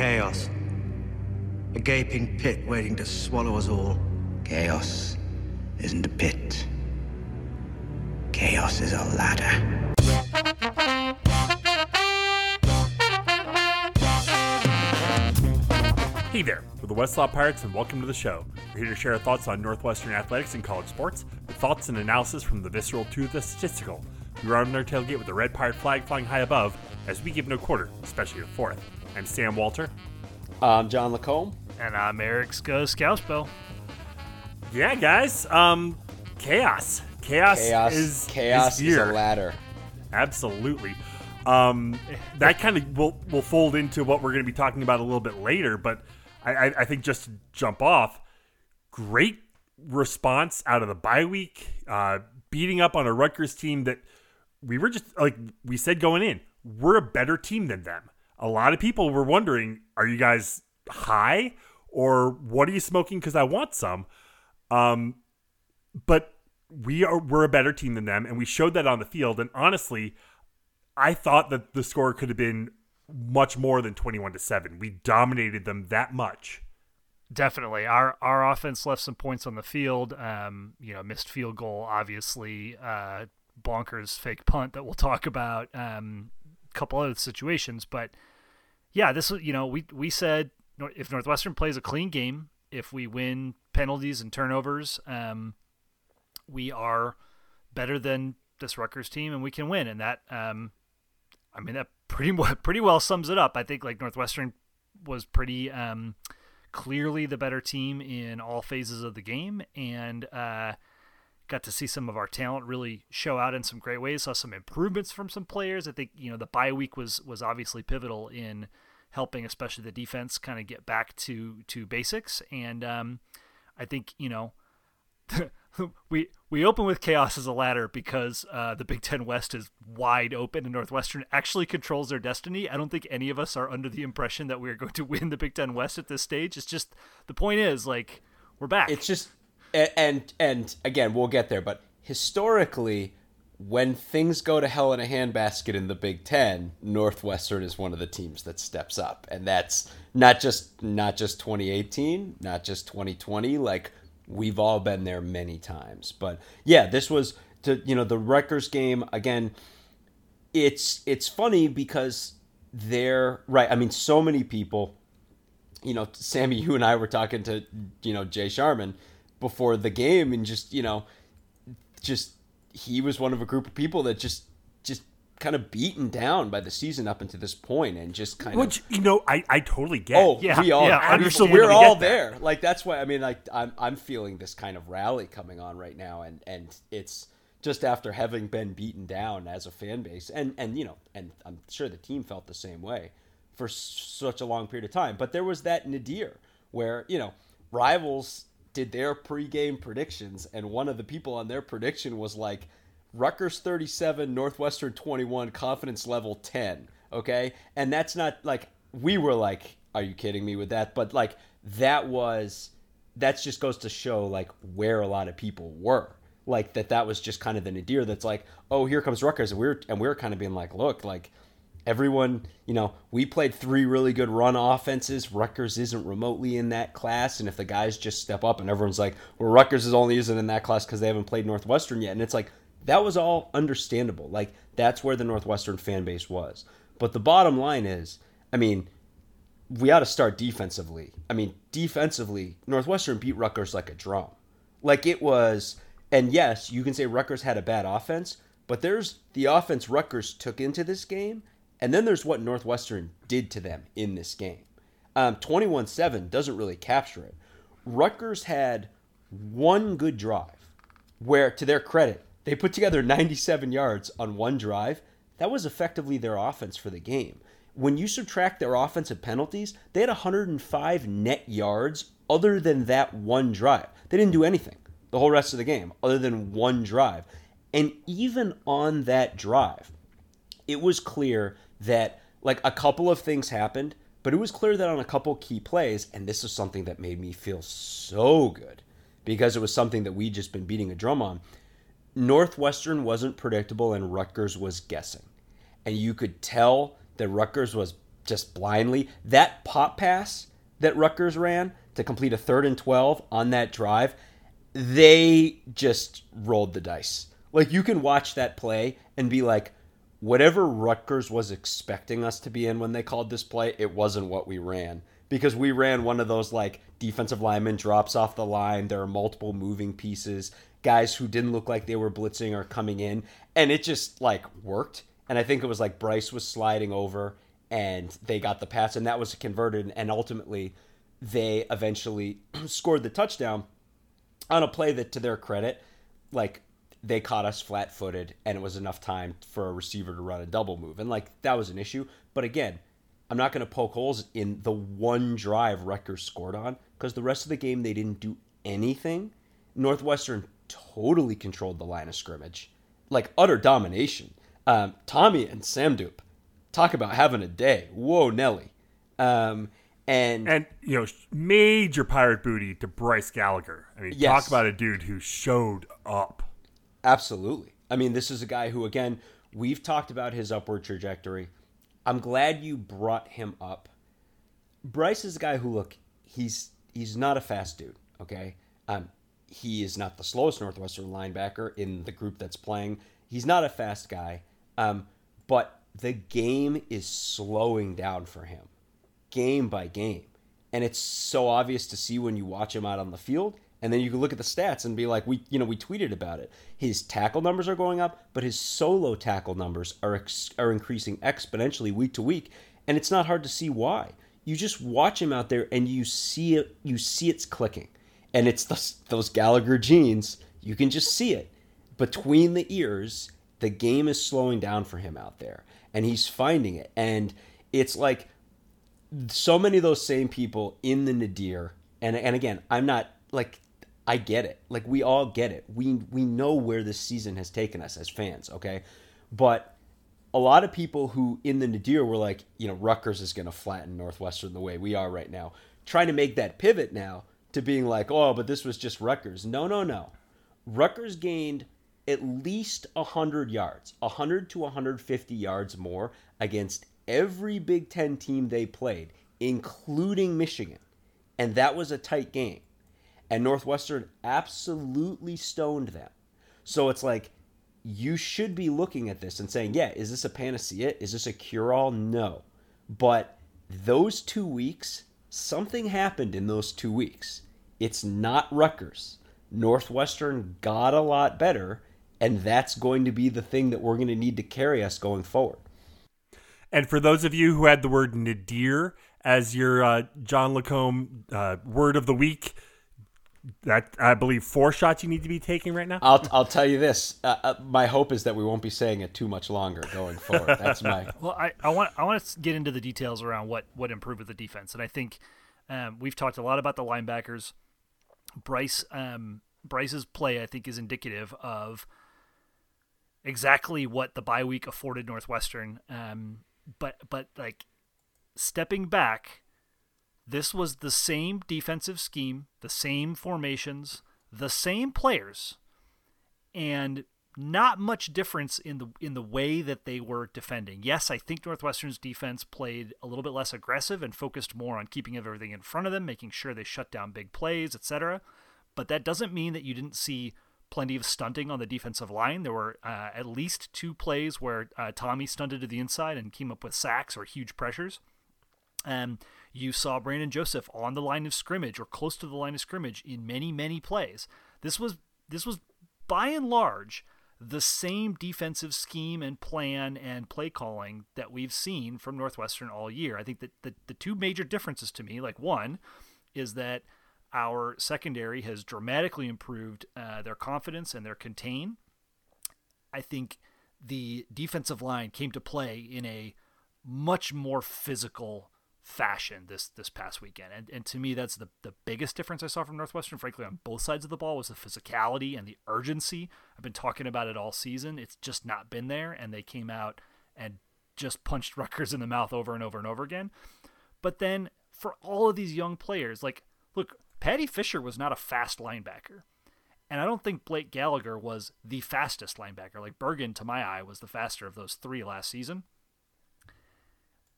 chaos. A gaping pit waiting to swallow us all. Chaos isn't a pit. Chaos is a ladder. Hey there, we're the Westlaw Pirates and welcome to the show. We're here to share our thoughts on Northwestern athletics and college sports, with thoughts and analysis from the visceral to the statistical. We ride on our tailgate with the red pirate flag flying high above as we give no quarter, especially a fourth. I'm Sam Walter. I'm John Lacombe. And I'm Eric Scousebell. Yeah, guys, um, chaos. Chaos, Chaos is chaos is, here. a ladder. Absolutely. Um, that kind of will will fold into what we're going to be talking about a little bit later. But I, I, I think just to jump off, great response out of the bye week, uh, beating up on a Rutgers team that we were just like we said going in, we're a better team than them. A lot of people were wondering, are you guys high or what are you smoking? Because I want some. Um, but we are we're a better team than them, and we showed that on the field. And honestly, I thought that the score could have been much more than twenty-one to seven. We dominated them that much. Definitely, our our offense left some points on the field. Um, you know, missed field goal, obviously, uh, bonkers fake punt that we'll talk about. Um, a couple other situations, but yeah, this was you know we we said if Northwestern plays a clean game, if we win penalties and turnovers, um, we are better than this Rutgers team, and we can win. And that, um, I mean, that pretty pretty well sums it up. I think like Northwestern was pretty um, clearly the better team in all phases of the game, and uh, got to see some of our talent really show out in some great ways. Saw some improvements from some players. I think you know the bye week was was obviously pivotal in helping, especially the defense, kind of get back to to basics. And um, I think you know. we we open with chaos as a ladder because uh, the Big Ten West is wide open and Northwestern actually controls their destiny. I don't think any of us are under the impression that we are going to win the Big Ten West at this stage. It's just the point is like we're back. It's just and and, and again we'll get there, but historically. When things go to hell in a handbasket in the Big Ten, Northwestern is one of the teams that steps up, and that's not just not just 2018, not just 2020. Like we've all been there many times. But yeah, this was to you know the Rutgers game again. It's it's funny because they're right. I mean, so many people. You know, Sammy, you and I were talking to you know Jay Sharman before the game, and just you know, just he was one of a group of people that just just kind of beaten down by the season up until this point and just kind Which, of which you know, I, I totally get. Oh, Yeah, we all yeah, I mean, understandably we're all that. there. Like that's why I mean like I'm I'm feeling this kind of rally coming on right now and and it's just after having been beaten down as a fan base and and you know and I'm sure the team felt the same way for such a long period of time. But there was that nadir where, you know, rivals did their pregame predictions and one of the people on their prediction was like Rutgers 37, Northwestern 21, confidence level 10. Okay. And that's not like, we were like, are you kidding me with that? But like, that was, that just goes to show like where a lot of people were. Like, that that was just kind of the nadir that's like, oh, here comes Rutgers. And we we're, and we we're kind of being like, look, like, everyone, you know, we played three really good run offenses. Rutgers isn't remotely in that class. And if the guys just step up and everyone's like, well, Rutgers is only isn't in that class because they haven't played Northwestern yet. And it's like, that was all understandable. Like, that's where the Northwestern fan base was. But the bottom line is, I mean, we ought to start defensively. I mean, defensively, Northwestern beat Rutgers like a drum. Like it was, and yes, you can say Rutgers had a bad offense, but there's the offense Rutgers took into this game, and then there's what Northwestern did to them in this game. Um, 21-7 doesn't really capture it. Rutgers had one good drive where, to their credit, they put together 97 yards on one drive. That was effectively their offense for the game. When you subtract their offensive penalties, they had 105 net yards other than that one drive. They didn't do anything the whole rest of the game other than one drive. And even on that drive, it was clear that like a couple of things happened, but it was clear that on a couple key plays, and this is something that made me feel so good because it was something that we just been beating a drum on. Northwestern wasn't predictable and Rutgers was guessing. And you could tell that Rutgers was just blindly. That pop pass that Rutgers ran to complete a third and 12 on that drive, they just rolled the dice. Like you can watch that play and be like, whatever Rutgers was expecting us to be in when they called this play, it wasn't what we ran. Because we ran one of those like defensive lineman drops off the line. There are multiple moving pieces, guys who didn't look like they were blitzing or coming in, and it just like worked. And I think it was like Bryce was sliding over and they got the pass, and that was converted. And ultimately, they eventually scored the touchdown on a play that, to their credit, like they caught us flat footed and it was enough time for a receiver to run a double move. And like that was an issue. But again, I'm not going to poke holes in the one drive Rutgers scored on because the rest of the game they didn't do anything. Northwestern totally controlled the line of scrimmage, like utter domination. Um, Tommy and Samdup talk about having a day. Whoa, Nelly. Um, and and you know major pirate booty to Bryce Gallagher. I mean, Yes. talk about a dude who showed up. Absolutely. I mean, this is a guy who, again, we've talked about his upward trajectory. I'm glad you brought him up. Bryce is a guy who, look, he's he's not a fast dude. Okay, um, he is not the slowest Northwestern linebacker in the group that's playing. He's not a fast guy, um, but the game is slowing down for him, game by game, and it's so obvious to see when you watch him out on the field. And then you can look at the stats and be like, we, you know, we tweeted about it. His tackle numbers are going up, but his solo tackle numbers are ex- are increasing exponentially week to week, and it's not hard to see why. You just watch him out there, and you see it. You see it's clicking, and it's the, those Gallagher genes. You can just see it between the ears. The game is slowing down for him out there, and he's finding it. And it's like so many of those same people in the nadir and and again i'm not like i get it. Like we all get it. We we know where this season has taken us as fans okay? But a lot of people who in the nadir were like you know Rutgers is going to flatten northwestern the way we are right now trying to make that pivot now to being like oh but this was just Rutgers. No no no. Rutgers gained at least 100 yards, 100 to 150 yards more against every Big Ten team they played, including Michigan. And that was a tight game. And Northwestern absolutely stoned them. So it's like, you should be looking at this and saying, yeah, is this a panacea? Is this a cure all? No. But those two weeks, something happened in those two weeks. It's not Rutgers. Northwestern got a lot better, and that's going to be the thing that we're going to need to carry us going forward. And for those of you who had the word nadir as your uh, John Lacombe uh, word of the week, that I believe four shots you need to be taking right now. I'll, I'll tell you this. Uh, uh, my hope is that we won't be saying it too much longer going forward. That's my. Well, I, I want I want to get into the details around what what improved with the defense, and I think um, we've talked a lot about the linebackers. Bryce um, Bryce's play, I think, is indicative of exactly what the bye week afforded Northwestern. Um, but but like stepping back, this was the same defensive scheme, the same formations, the same players, and not much difference in the in the way that they were defending. Yes, I think Northwestern's defense played a little bit less aggressive and focused more on keeping everything in front of them, making sure they shut down big plays, etc. But that doesn't mean that you didn't see plenty of stunting on the defensive line. There were uh, at least two plays where uh, Tommy stunted to the inside and came up with sacks or huge pressures. Um, you saw Brandon Joseph on the line of scrimmage or close to the line of scrimmage in many, many plays. This was this was by and large the same defensive scheme and plan and play calling that we've seen from Northwestern all year. I think that the, the two major differences to me, like one, is that our secondary has dramatically improved uh, their confidence and their contain. I think the defensive line came to play in a much more physical fashion this this past weekend. And and to me that's the the biggest difference I saw from Northwestern, frankly, on both sides of the ball was the physicality and the urgency. I've been talking about it all season. It's just not been there, and they came out and just punched Rutgers in the mouth over and over and over again. But then for all of these young players, like look, Paddy Fisher was not a fast linebacker. And I don't think Blake Gallagher was the fastest linebacker. Like Bergin, to my eye, was the faster of those three last season.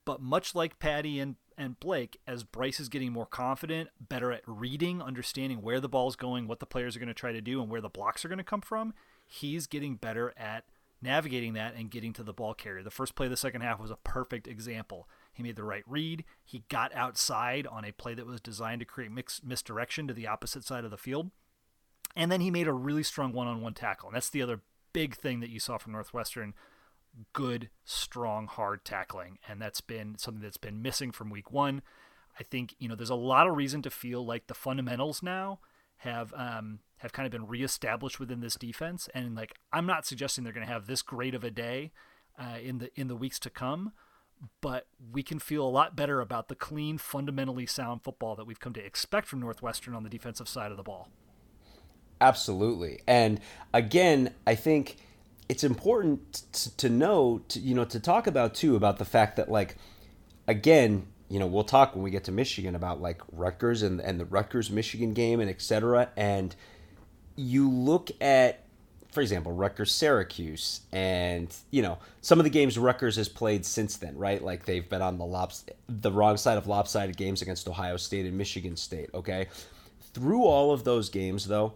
But much like Paddy and and Blake, as Bryce is getting more confident, better at reading, understanding where the ball's going, what the players are going to try to do, and where the blocks are going to come from, he's getting better at navigating that and getting to the ball carrier. The first play of the second half was a perfect example. He made the right read. He got outside on a play that was designed to create mix, misdirection to the opposite side of the field. And then he made a really strong one on one tackle. And that's the other big thing that you saw from Northwestern good, strong, hard tackling. And that's been something that's been missing from week one. I think, you know, there's a lot of reason to feel like the fundamentals now have um, have kind of been reestablished within this defense. And like, I'm not suggesting they're to have this great of a day uh, in the in the weeks to come, but we can feel a lot better about the clean, fundamentally sound football that we've come to expect from Northwestern on the defensive side of the ball. Absolutely. And again, I think it's important to know, to, you know, to talk about too about the fact that like, again, you know, we'll talk when we get to Michigan about like Rutgers and and the Rutgers Michigan game and etc. And you look at, for example, Rutgers Syracuse, and you know some of the games Rutgers has played since then, right? Like they've been on the lops the wrong side of lopsided games against Ohio State and Michigan State. Okay, through all of those games, though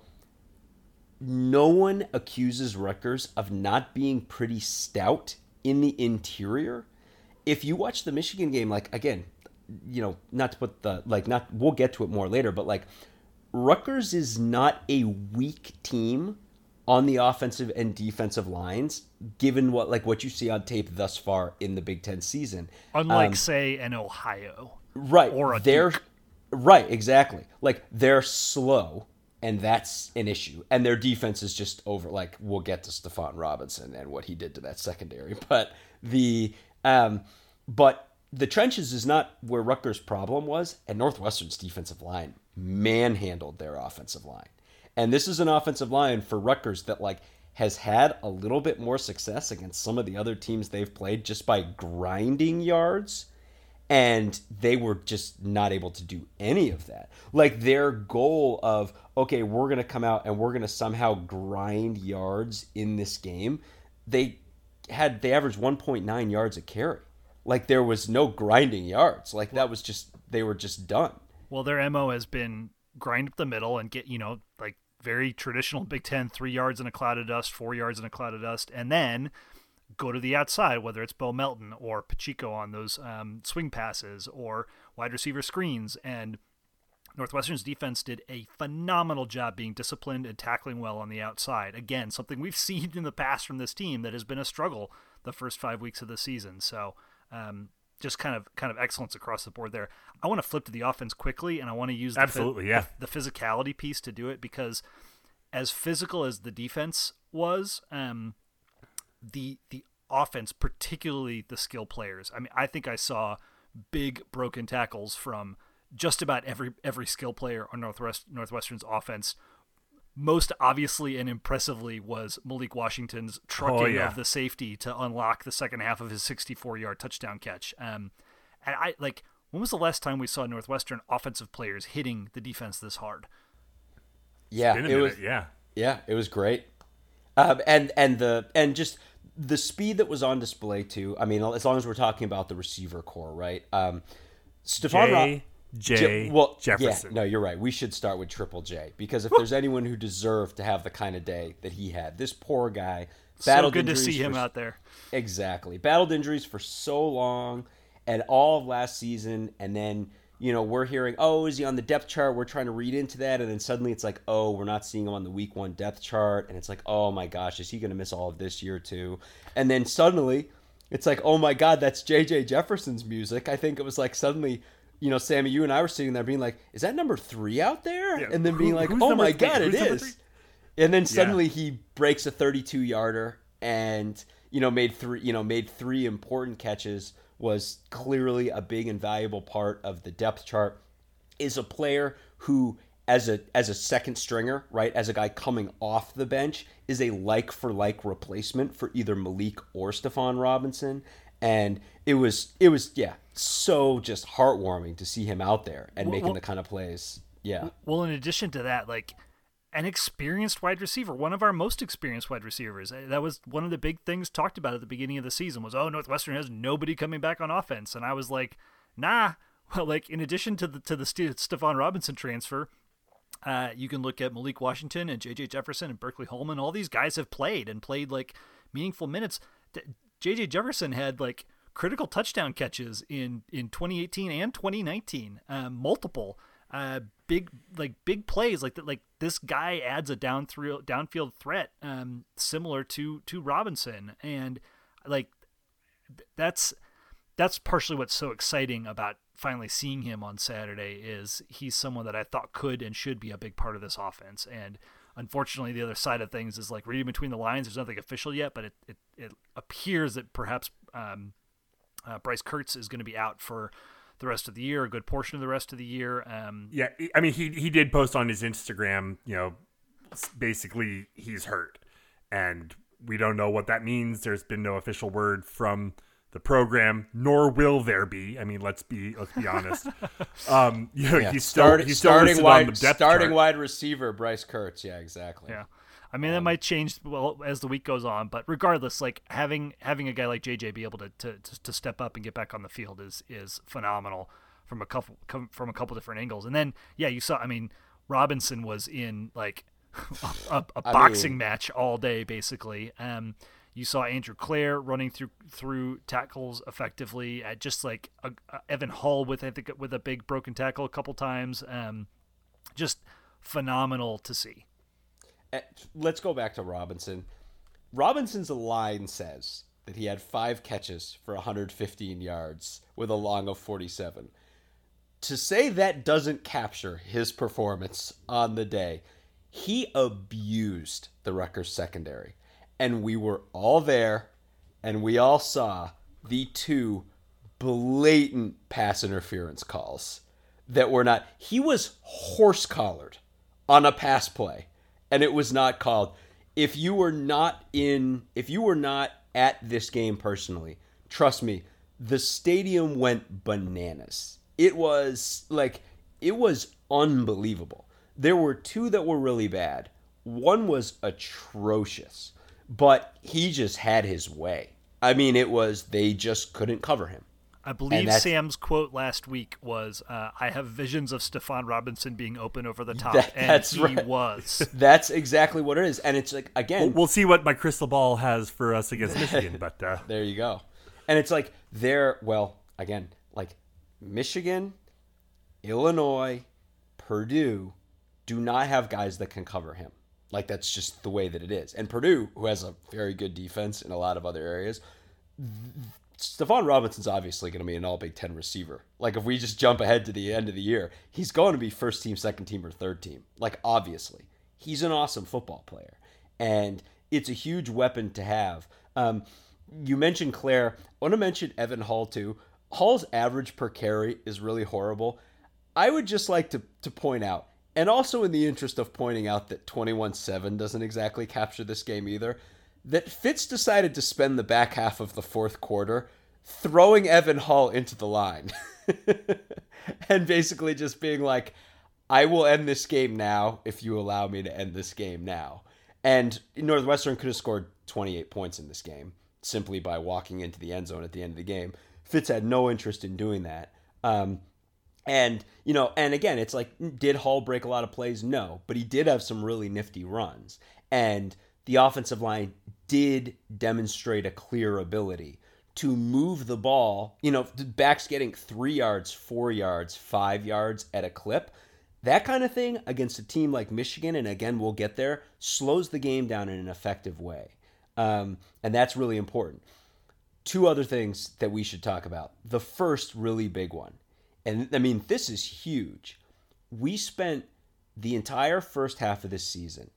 no one accuses Rutgers of not being pretty stout in the interior. If you watch the Michigan game, like again, you know, not to put the like not we'll get to it more later, but like Rutgers is not a weak team on the offensive and defensive lines, given what like what you see on tape thus far in the Big Ten season. Unlike um, say an Ohio, right? Or a they're Duke. right, exactly. Like they're slow and that's an issue. And their defense is just over. Like we'll get to Stephon Robinson and what he did to that secondary, but the um, but the trenches is not where Rutgers' problem was, and Northwestern's defensive line manhandled their offensive line. And this is an offensive line for Rutgers that like has had a little bit more success against some of the other teams they've played just by grinding yards and they were just not able to do any of that. Like their goal of okay, we're going to come out and we're going to somehow grind yards in this game. They had they averaged 1.9 yards a carry. Like there was no grinding yards. Like that was just they were just done. Well, their mo has been grind up the middle and get you know like very traditional Big Ten, three yards in a cloud of dust, four yards in a cloud of dust, and then go to the outside, whether it's Bo Melton or Pacheco on those um, swing passes or wide receiver screens. And Northwestern's defense did a phenomenal job being disciplined and tackling well on the outside. Again, something we've seen in the past from this team that has been a struggle the first five weeks of the season. So, um, just kind of kind of excellence across the board there. I want to flip to the offense quickly, and I want to use the absolutely yeah the, the physicality piece to do it because as physical as the defense was, um, the the offense, particularly the skill players. I mean, I think I saw big broken tackles from just about every every skill player on Northwest Northwestern's offense. Most obviously and impressively was Malik Washington's trucking Oh, yeah. of the safety to unlock the second half of his 64-yard touchdown catch. Um, and I like when was the last time we saw Northwestern offensive players hitting the defense this hard? Yeah, it minute, was yeah yeah, it was great. Um, and and the and just the speed that was on display too. I mean, as long as we're talking about the receiver core, right? Um, Stephon Ro- J well, Jefferson Yeah, no, you're right. We should start with Triple J because if there's anyone who deserved to have the kind of day that he had, this poor guy Battled So good to see him for- out there. Exactly. Battled injuries for so long and all of last season. And then, you know, we're hearing, oh, is he on the depth chart? We're trying to read into that. And then suddenly it's like, oh, we're not seeing him on the week one depth chart. And it's like, oh my gosh, is he going to miss all of this year too? And then suddenly it's like, oh my God, that's JJ Jefferson's music. I think it was like suddenly. You know, Sammy, you and I were sitting there being like, "Is that number three out there?" Yeah. And then being Who- like, "Oh my three? God, it Who's number is!" three? And then suddenly he breaks a 32 yarder and you know made three you know made three important catches was clearly a big and valuable part of the depth chart is a player who as a as a second stringer, right, as a guy coming off the bench is a like for like replacement for either Malik or Stephon Robinson and it was it was yeah, so just heartwarming to see him out there and making well- the kind of plays. Yeah. Well, in addition to that, like an experienced wide receiver, one of our most experienced wide receivers. Uh, that was one of the big things talked about at the beginning of the season was, oh, Northwestern has nobody coming back on offense, and I was like, nah. Well, like in addition to the to the St- Stephon Robinson transfer, uh, you can look at Malik Washington and J.J. Jefferson and Berkeley Holman. All these guys have played and played like meaningful minutes. J.J. Jefferson had like critical touchdown catches in in 2018 and 2019, uh, multiple uh, big like big plays like that. Like this guy adds a down through downfield threat, um, similar to to Robinson, and like that's that's partially what's so exciting about finally seeing him on Saturday is he's someone that I thought could and should be a big part of this offense. And unfortunately, the other side of things is like reading between the lines. There's nothing official yet, but it it, it appears that perhaps um, uh, Bryce Kirtz is going to be out for the rest of the year, a good portion of the rest of the year. Um, yeah, I mean, he he did post on his Instagram, you know, basically he's hurt, and we don't know what that means. There's been no official word from the program, nor will there be. I mean, let's be let's be honest. um, you know, yeah, he's still start, he's still starting wide starting chart. wide receiver Bryce Kirtz. Yeah, exactly. Yeah. I mean, that um, might change well as the week goes on, but regardless, like having having a guy like JJ be able to, to, to step up and get back on the field is is phenomenal from a couple from a couple different angles. And then yeah, you saw. I mean, Robinson was in like a, a, boxing mean, match all day basically. Um, you saw Andrew Clair running through through tackles effectively. At just like a, a Evan Hull with I think with a big broken tackle a couple times. Um, just phenomenal to see. Let's go back to Robinson. Robinson's line says that he had five catches for 115 yards with a long of 47. To say that doesn't capture his performance on the day, he abused the Rutgers secondary. And we were all there and we all saw the two blatant pass interference calls that were not. He was horse collared on a pass play and it was not called. If you were not in, if you were not at this game personally, trust me, the stadium went bananas. It was like, it was unbelievable. There were two that were really bad. One was atrocious, but he just had his way. I mean, it was, they just couldn't cover him. I believe Sam's quote last week was, uh, "I have visions of Stephon Robinson being open over the top," that, and he right. was. That's exactly what it is, and it's like again, we'll, we'll see what my crystal ball has for us against Michigan. But uh... there you go, and it's like they're well again, like Michigan, Illinois, Purdue do not have guys that can cover him. Like that's just the way that it is, and Purdue, who has a very good defense in a lot of other areas Stephon Robinson's obviously going to be an all Big Ten receiver. Like, if we just jump ahead to the end of the year, he's going to be first team, second team, or third team. Like, obviously. He's an awesome football player. And it's a huge weapon to have. Um, you mentioned Clair. I want to mention Evan Hull, too. Hull's average per carry is really horrible. I would just like to, to point out, and also in the interest of pointing out that 21 7 doesn't exactly capture this game either that Fitz decided to spend the back half of the fourth quarter throwing Evan Hull into the line and basically just being like, I will end this game now if you allow me to end this game now. And Northwestern could have scored 28 points in this game simply by walking into the end zone at the end of the game. Fitz had no interest in doing that. Um, and, you know, and again, it's like, did Hull break a lot of plays? No, but he did have some really nifty runs. And the offensive line did demonstrate a clear ability to move the ball. You know, backs getting three yards, four yards, five yards at a clip. That kind of thing against a team like Michigan, and again, we'll get there, slows the game down in an effective way. Um, and that's really important. Two other things that we should talk about. The first really big one, and I mean, this is huge. We spent the entire first half of this season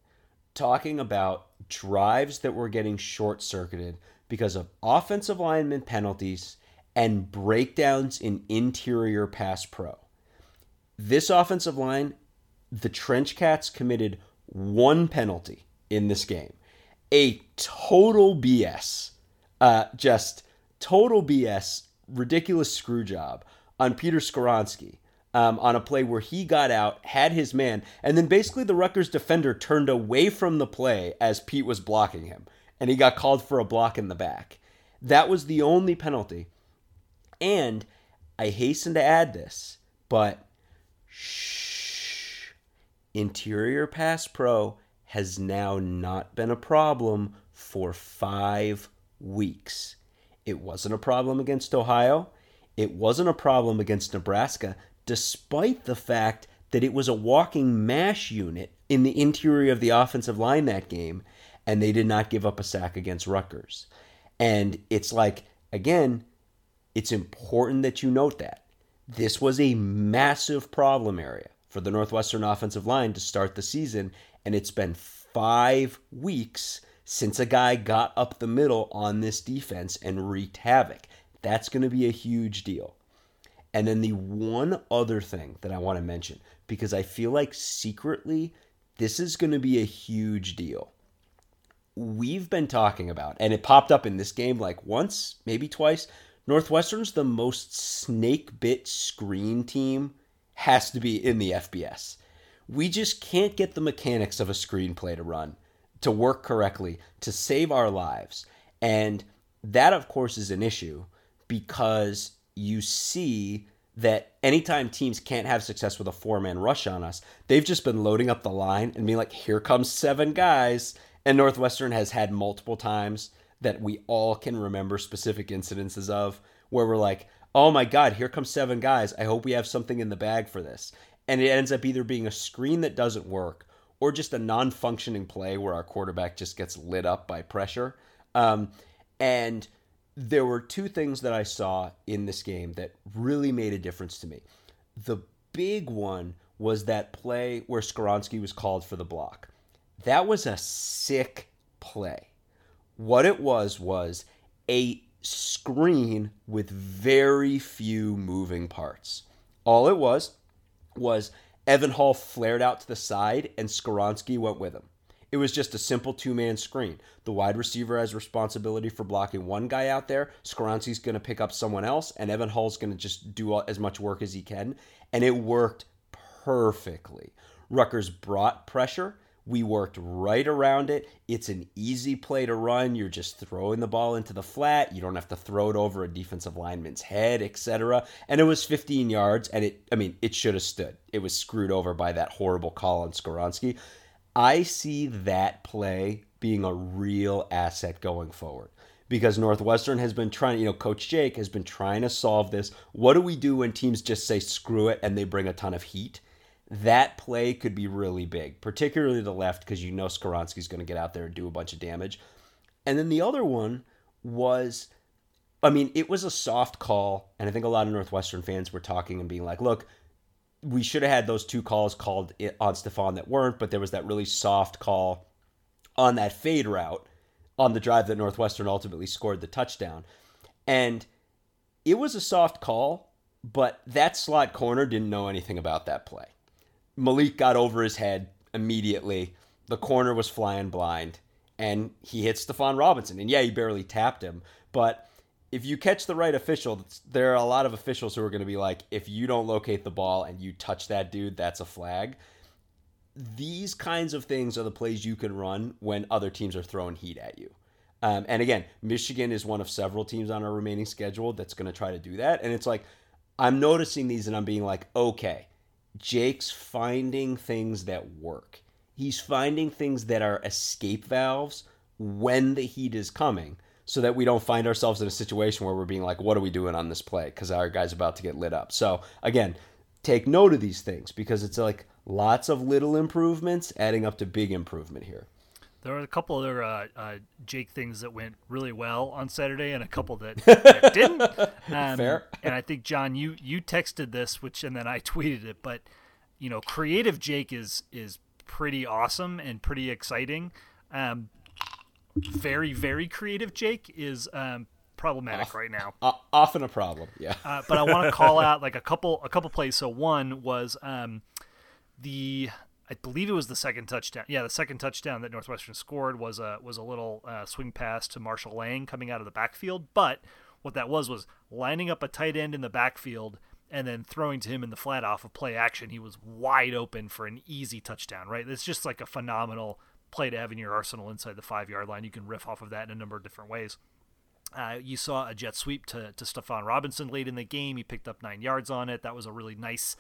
talking about drives that were getting short circuited because of offensive lineman penalties and breakdowns in interior pass pro. This offensive line, the Trench Cats committed one penalty in this game. A total BS, uh, just total BS, ridiculous screw job on Peter Skoronski um, on a play where he got out, had his man, and then basically the Rutgers defender turned away from the play as Pete was blocking him, and he got called for a block in the back. That was the only penalty. And I hasten to add this, but shh, interior pass pro has now not been a problem for five weeks. It wasn't a problem against Ohio. It wasn't a problem against Nebraska, despite the fact that it was a walking mash unit in the interior of the offensive line that game, and they did not give up a sack against Rutgers. And it's like, again, it's important that you note that. This was a massive problem area for the Northwestern offensive line to start the season, and it's been five weeks since a guy got up the middle on this defense and wreaked havoc. That's going to be a huge deal. And then the one other thing that I want to mention, because I feel like secretly this is going to be a huge deal. We've been talking about, and it popped up in this game like once, maybe twice. Northwestern's the most snake bit screen team, has to be in the FBS. We just can't get the mechanics of a screenplay to run to work correctly to save our lives. And that, of course, is an issue because you see that anytime teams can't have success with a four man rush on us, they've just been loading up the line and being like, here comes seven guys. And Northwestern has had multiple times that we all can remember specific incidences of where we're like, oh my God, here comes seven guys. I hope we have something in the bag for this. And it ends up either being a screen that doesn't work or just a non functioning play where our quarterback just gets lit up by pressure. Um, and there were two things that I saw in this game that really made a difference to me. The big one was that play where Skoronski was called for the block. That was a sick play. What it was was a screen with very few moving parts. All it was was Evan Hull flared out to the side, and Skoronski went with him. It was just a simple two man screen. The wide receiver has responsibility for blocking one guy out there. Skoronski's going to pick up someone else, and Evan Hull's going to just do as much work as he can. And it worked perfectly. Rutgers brought pressure. We worked right around it. It's an easy play to run. You're just throwing the ball into the flat. You don't have to throw it over a defensive lineman's head, etc. And it was 15 yards, and it I mean, it should have stood. It was screwed over by that horrible call on Skoronski. I see that play being a real asset going forward because Northwestern has been trying, you know, Coach Jake has been trying to solve this. What do we do when teams just say screw it and they bring a ton of heat? that play could be really big, particularly the left, because you know Skoronski's going to get out there and do a bunch of damage. And then the other one was, I mean, it was a soft call, and I think a lot of Northwestern fans were talking and being like, look, we should have had those two calls called on Stephon that weren't, but there was that really soft call on that fade route on the drive that Northwestern ultimately scored the touchdown. And it was a soft call, but that slot corner didn't know anything about that play. Malik got over his head immediately. The corner was flying blind, and he hit Stephon Robinson. And yeah, he barely tapped him, but if you catch the right official, there are a lot of officials who are going to be like, if you don't locate the ball and you touch that dude, that's a flag. These kinds of things are the plays you can run when other teams are throwing heat at you. Um, and again, Michigan is one of several teams on our remaining schedule that's going to try to do that. And it's like, I'm noticing these and I'm being like, okay, Jake's finding things that work. He's finding things that are escape valves when the heat is coming so that we don't find ourselves in a situation where we're being like, what are we doing on this play? Because our guy's about to get lit up. So, again, take note of these things because it's like lots of little improvements adding up to big improvement here. There were a couple other uh, uh, Jake things that went really well on Saturday, and a couple that, that didn't. Um, Fair. And I think John, you you texted this, which and then I tweeted it. But you know, creative Jake is is pretty awesome and pretty exciting. Um, very very creative Jake is um, problematic Off, right now. Uh, often a problem, yeah. uh, but I want to call out like a couple a couple plays. So one was um, the I believe it was the second touchdown. Yeah, the second touchdown that Northwestern scored was a was a little uh, swing pass to Marshall Lang coming out of the backfield. But what that was was lining up a tight end in the backfield and then throwing to him in the flat off of play action, he was wide open for an easy touchdown. Right, it's just like a phenomenal play to have in your arsenal inside the five yard line. You can riff off of that in a number of different ways. Uh, you saw a jet sweep to, to Stephon Robinson late in the game. He picked up nine yards on it. That was a really nice,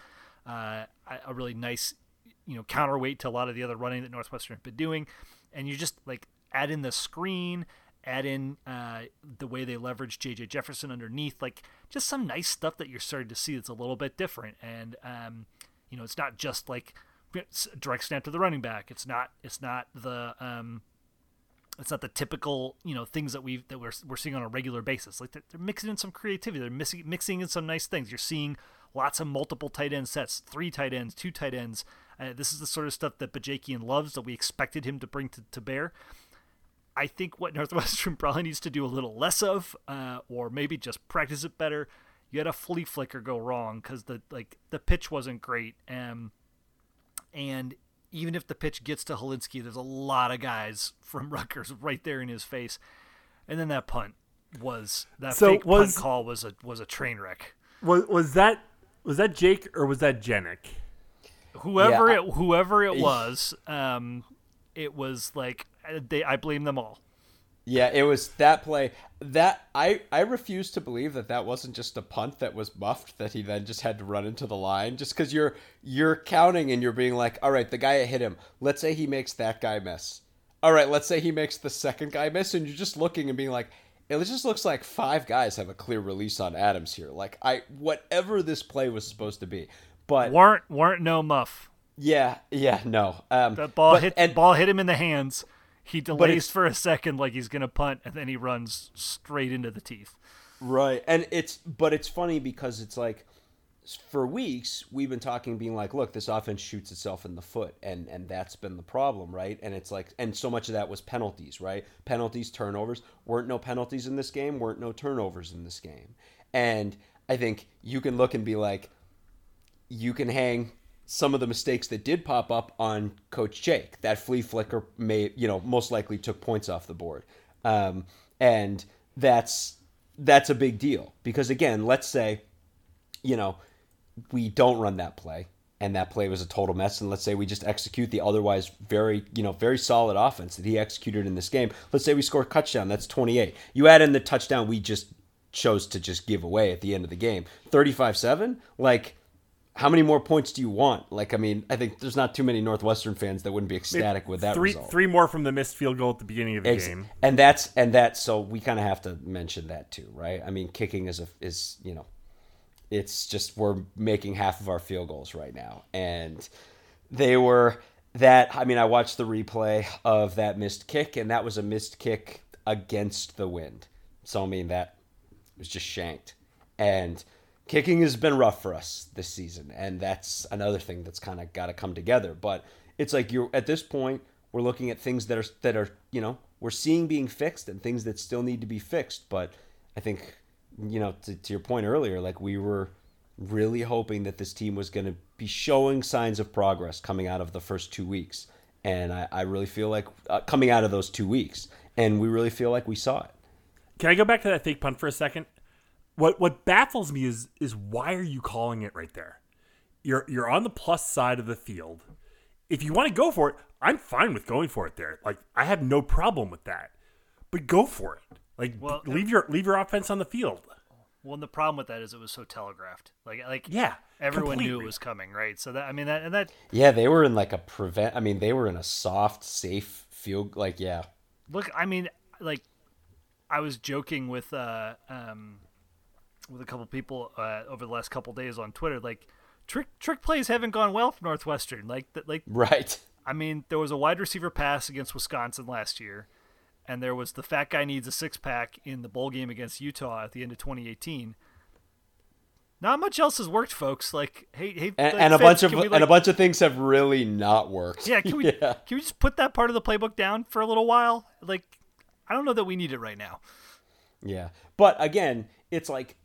uh, a really nice, you know, counterweight to a lot of the other running that Northwestern had been doing. And you just like add in the screen, add in uh, the way they leverage JJ Jefferson underneath, like just some nice stuff that you're starting to see that's a little bit different. And um, you know, it's not just like direct snap to the running back. It's not. It's not the. Um, it's not the typical you know things that we that we're we're seeing on a regular basis. Like they're, they're mixing in some creativity. They're mixing mixing in some nice things. You're seeing lots of multiple tight end sets, three tight ends, two tight ends. Uh, this is the sort of stuff that Bajakian loves that we expected him to bring to, to bear. I think what Northwestern probably needs to do a little less of, uh, or maybe just practice it better. You had a flea flicker go wrong because the like the pitch wasn't great, um, and even if the pitch gets to Hilinski, there's a lot of guys from Rutgers right there in his face, and then that punt was that So fake was- punt call was a was a train wreck. Was was that was that Jake or was that Genyk? Whoever Yeah, it whoever it was, um, it was like uh, they I blame them all. Yeah, it was that play. That I I refuse to believe that that wasn't just a punt that was muffed that he then just had to run into the line just cuz you're you're counting and you're being like, "All right, the guy that hit him. Let's say he makes that guy miss. All right, let's say he makes the second guy miss and you're just looking and being like, it just looks like five guys have a clear release on Adams here. Like I whatever this play was supposed to be. But weren't weren't no muff. yeah, yeah, no. Um The ball but- hit and ball hit him in the hands. He delays for a second like he's gonna punt, and then he runs straight into the teeth. Right. And it's but it's funny because it's like for weeks we've been talking being like, look, this offense shoots itself in the foot and and that's been the problem, right? And it's like and so much of that was penalties, right? Penalties, turnovers. Weren't no penalties in this game, weren't no turnovers in this game. And I think you can look and be like you can hang some of the mistakes that did pop up on Coach Jake. That flea flicker may, you know, most likely took points off the board, um, and that's that's a big deal because again, let's say, you know, we don't run that play and that play was a total mess. And let's say we just execute the otherwise very you know very solid offense that he executed in this game. Let's say we score a touchdown that's 28 you add in the touchdown we just chose to just give away at the end of the game. 35-7 like how many more points do you want? Like i mean i think there's not too many northwestern fans that wouldn't be ecstatic with that three result. three more from the missed field goal at the beginning of the Ex- game. and that's and that's so we kind of have to mention that too right? I mean kicking is a is you know it's just we're making half of our field goals right now. And they were that i mean i watched the replay of that missed kick and that was a missed kick against the wind. So i mean that was just shanked. And kicking has been rough for us this season and that's another thing that's kind of got to come together but it's like you're at this point we're looking at things that are that are you know we're seeing being fixed and things that still need to be fixed but i think you know to, to your point earlier like we were really hoping that this team was going to be showing signs of progress coming out of the first two weeks and i, I really feel like uh, coming out of those two weeks and we really feel like we saw it Can I go back to that fake punt for a second? What what baffles me is is why are you calling it right there? You're you're on the plus side of the field. If you want to go for it, I'm fine with going for it there. Like I have no problem with that. But go for it. Like Well, leave your leave your offense on the field. Well, and the problem with that is it was so telegraphed. Like like Yeah, everyone knew it was coming, right? So that I mean that and that yeah they were in like a prevent i mean they were in a soft safe field like yeah look. I mean like I was joking with uh um with a couple people uh, over the last couple days on Twitter. Like trick trick plays haven't gone well for Northwestern. Like that like right I mean, there was a wide receiver pass against Wisconsin last year, and there was the fat guy needs a six pack in the bowl game against Utah at the end of 2018. Not much else has worked, folks. Like, hey, hey, and, like, and a Fitz, bunch of we, and a bunch of things have really not worked yeah, can we yeah. can we just put that part of the playbook down for a little while? Like, I don't know that we need it right now. Yeah, but again, it's like